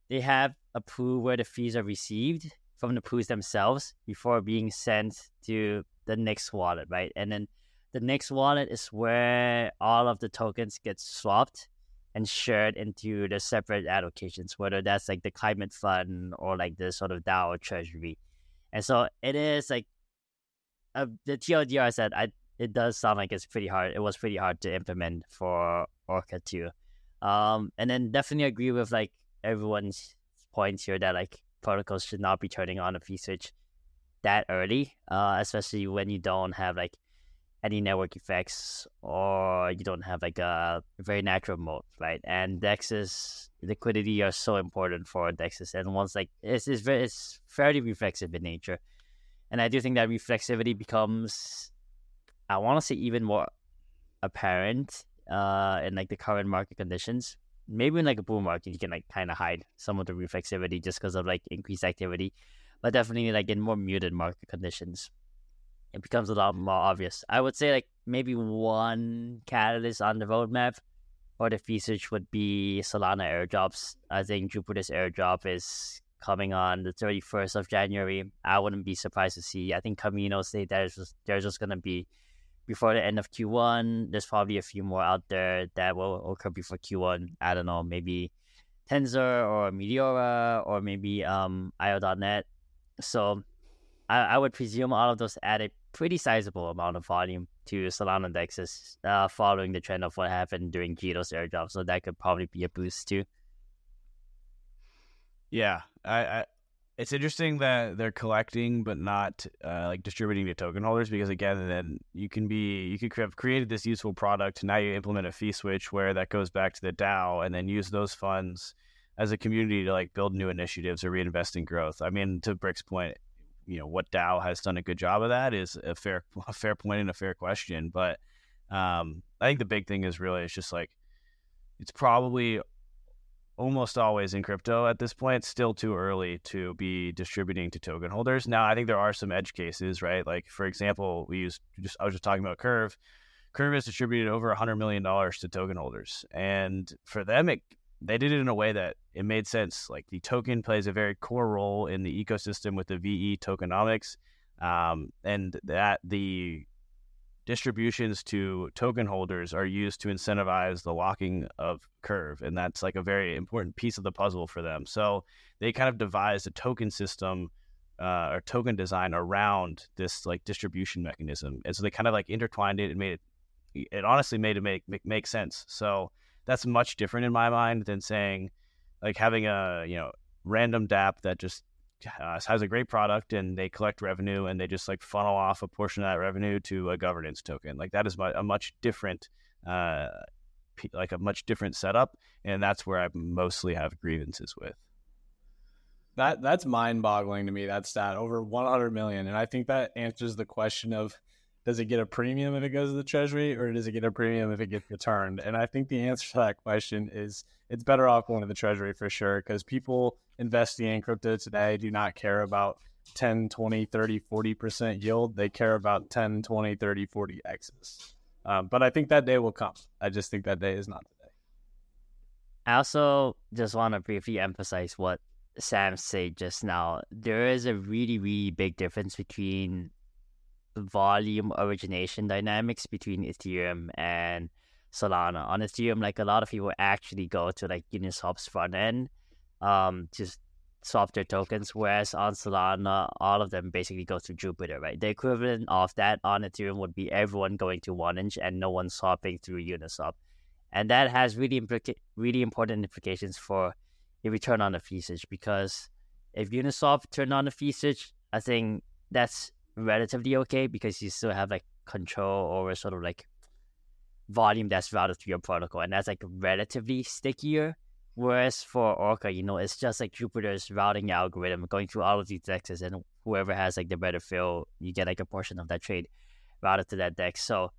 they have a pool where the fees are received from the pools themselves before being sent to the next wallet, right? And then the next wallet is where all of the tokens get swapped and shared into the separate allocations, whether that's like the climate fund or like the sort of DAO treasury. And so it is like uh, the TLDR said, I it does sound like it's pretty hard. It was pretty hard to implement for Orca too. Um, and then definitely agree with like everyone's points here that like protocols should not be turning on a fee switch that early, uh, especially when you don't have like any network effects or you don't have like a very natural mode, right? And Dex's liquidity are so important for Dexes, and once like it's it's, very, it's fairly reflexive in nature, and I do think that reflexivity becomes, I want to say, even more apparent uh, in like the current market conditions. Maybe in like a bull market, you can like kind of hide some of the reflexivity just because of like increased activity, but definitely like in more muted market conditions, it becomes a lot more obvious. I would say like maybe one catalyst on the roadmap or the research would be Solana airdrops. I think Jupiter's airdrop is coming on the 31st of January. I wouldn't be surprised to see. I think Kamino say there's just, there's just going to be before the end of Q1. There's probably a few more out there that will occur before Q1. I don't know, maybe Tensor or Meteora or maybe um, IO.net. So I, I would presume all of those add a pretty sizable amount of volume to Solana dexes uh, following the trend of what happened during Jito's airdrop. So that could probably be a boost too. Yeah, I, I it's interesting that they're collecting but not uh, like distributing to token holders because again then you can be you could have created this useful product now you implement a fee switch where that goes back to the dao and then use those funds as a community to like build new initiatives or reinvest in growth. I mean to brick's point you know what dao has done a good job of that is a fair a fair point and a fair question but um, i think the big thing is really it's just like it's probably almost always in crypto at this point. Still too early to be distributing to token holders. Now, I think there are some edge cases, right? Like for example, we use just I was just talking about Curve. Curve has distributed over a hundred million dollars to token holders, and for them, it they did it in a way that it made sense. Like the token plays a very core role in the ecosystem with the VE tokenomics, um, and that the distributions to token holders are used to incentivize the locking of curve and that's like a very important piece of the puzzle for them. So they kind of devised a token system uh, or token design around this like distribution mechanism and so they kind of like intertwined it and made it it honestly made it make make, make sense. So that's much different in my mind than saying like having a you know random dApp that just uh, has a great product and they collect revenue and they just like funnel off a portion of that revenue to a governance token. Like that is a much different, uh, like a much different setup, and that's where I mostly have grievances with. That that's mind-boggling to me. That stat over 100 million, and I think that answers the question of does it get a premium if it goes to the treasury or does it get a premium if it gets returned? And I think the answer to that question is it's better off going to the treasury for sure because people investing in crypto today do not care about 10, 20, 30, 40% yield. They care about 10, 20, 30, 40 X's. Um, but I think that day will come. I just think that day is not today. I also just want to briefly emphasize what Sam said just now. There is a really, really big difference between volume origination dynamics between Ethereum and Solana. On Ethereum, like a lot of people actually go to like Uniswap's front end um, to swap their tokens, whereas on Solana, all of them basically go to Jupiter, right? The equivalent of that on Ethereum would be everyone going to 1inch and no one swapping through Uniswap. And that has really implica- really important implications for a return on the fee switch because if Uniswap turned on the fee switch, I think that's relatively okay because you still have like control over sort of like volume that's routed through your protocol, and that's like relatively stickier. Whereas for Orca, you know, it's just like Jupiter's routing algorithm going through all of these dexes, and whoever has like the better fill, you get like a portion of that trade routed to that deck. So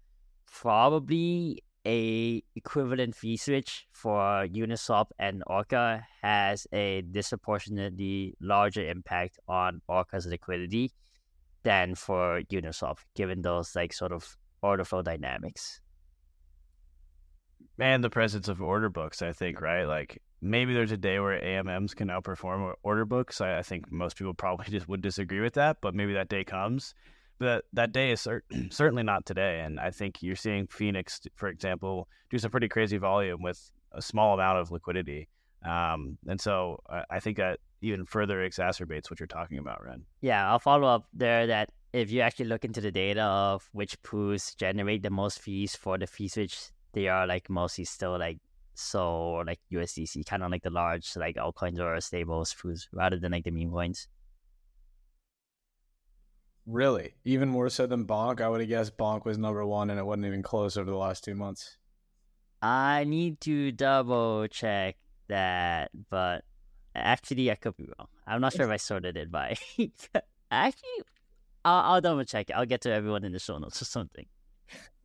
probably a equivalent fee switch for Uniswap and Orca has a disproportionately larger impact on Orca's liquidity than for Uniswap, given those like sort of order flow dynamics. And the presence of order books, I think, right? Like maybe there's a day where AMMs can outperform order books. I, I think most people probably just would disagree with that, but maybe that day comes. But that day is cert- certainly not today. And I think you're seeing Phoenix, for example, do some pretty crazy volume with a small amount of liquidity. Um, and so I, I think that even further exacerbates what you're talking about, Ren. Yeah, I'll follow up there that if you actually look into the data of which pools generate the most fees for the fees which they are like mostly still like so like USDC, kind of like the large like altcoins or stables pools rather than like the meme coins. Really? Even more so than Bonk? I would have guessed Bonk was number one and it wasn't even close over the last two months. I need to double check that, but Actually, I could be wrong. I'm not sure if I sorted it by. Actually, I'll, I'll double check it. I'll get to everyone in the show notes or something.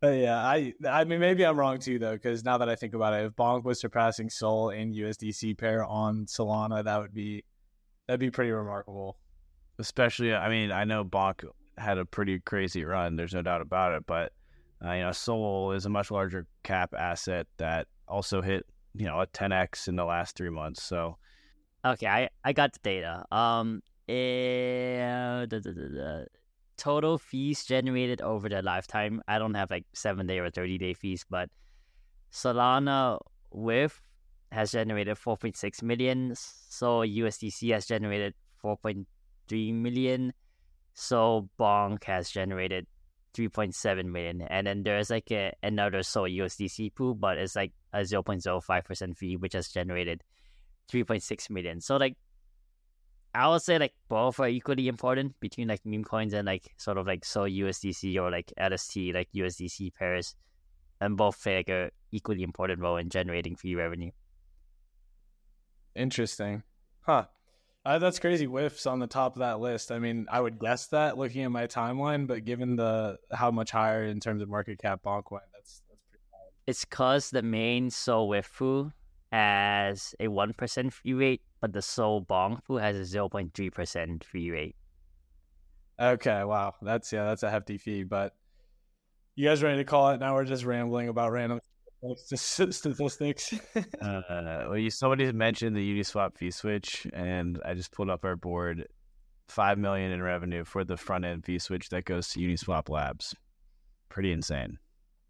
But yeah, I I mean maybe I'm wrong too though because now that I think about it, if Bonk was surpassing Sol in USDC pair on Solana, that would be that'd be pretty remarkable. Especially, I mean, I know Bonk had a pretty crazy run. There's no doubt about it, but uh, you know, Sol is a much larger cap asset that also hit you know a 10x in the last three months. So Okay, I, I got the data. Um, eh, the, the, the total fees generated over the lifetime. I don't have like seven day or thirty day fees, but Solana with has generated 4.6 million. So USDC has generated 4.3 million. So Bonk has generated 3.7 million. And then there's like a, another Sol USDC pool, but it's like a 0.05% fee, which has generated 3.6 million. So like I would say like both are equally important between like meme coins and like sort of like Sol USDC or like LST like USDC pairs, and both play like a equally important role in generating fee revenue. Interesting, huh? Uh, that's crazy. WIF's on the top of that list. I mean, I would guess that looking at my timeline, but given the how much higher in terms of market cap Bonk went, that's that's pretty. High. It's cause the main Sol Wifu has a one percent fee rate, but the Bonk pool has a zero point three percent fee rate. Okay, wow, that's yeah, that's a hefty fee. But you guys ready to call it? Now we're just rambling about random statistics. uh, well, you somebody mentioned the Uniswap fee switch, and I just pulled up our board. Five million in revenue for the front end fee switch that goes to Uniswap Labs. Pretty insane.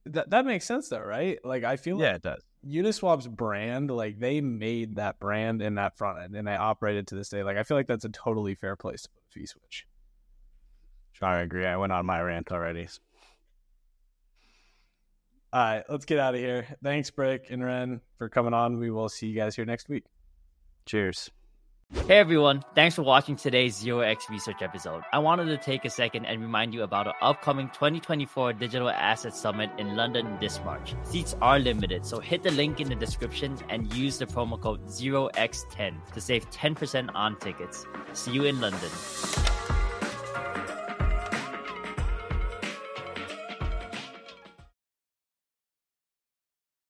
That that makes sense though, right? Like I feel yeah, like it does. Uniswap's brand, like they made that brand in that front end, and they operated to this day. Like I feel like that's a totally fair place to put a fee switch. I agree. I went on my rant already. All right, let's get out of here. Thanks, Brick and Ren, for coming on. We will see you guys here next week. Cheers. Hey everyone, thanks for watching today's Zero X Research episode. I wanted to take a second and remind you about our upcoming 2024 Digital Asset Summit in London this March. Seats are limited, so hit the link in the description and use the promo code 0x10 to save 10% on tickets. See you in London.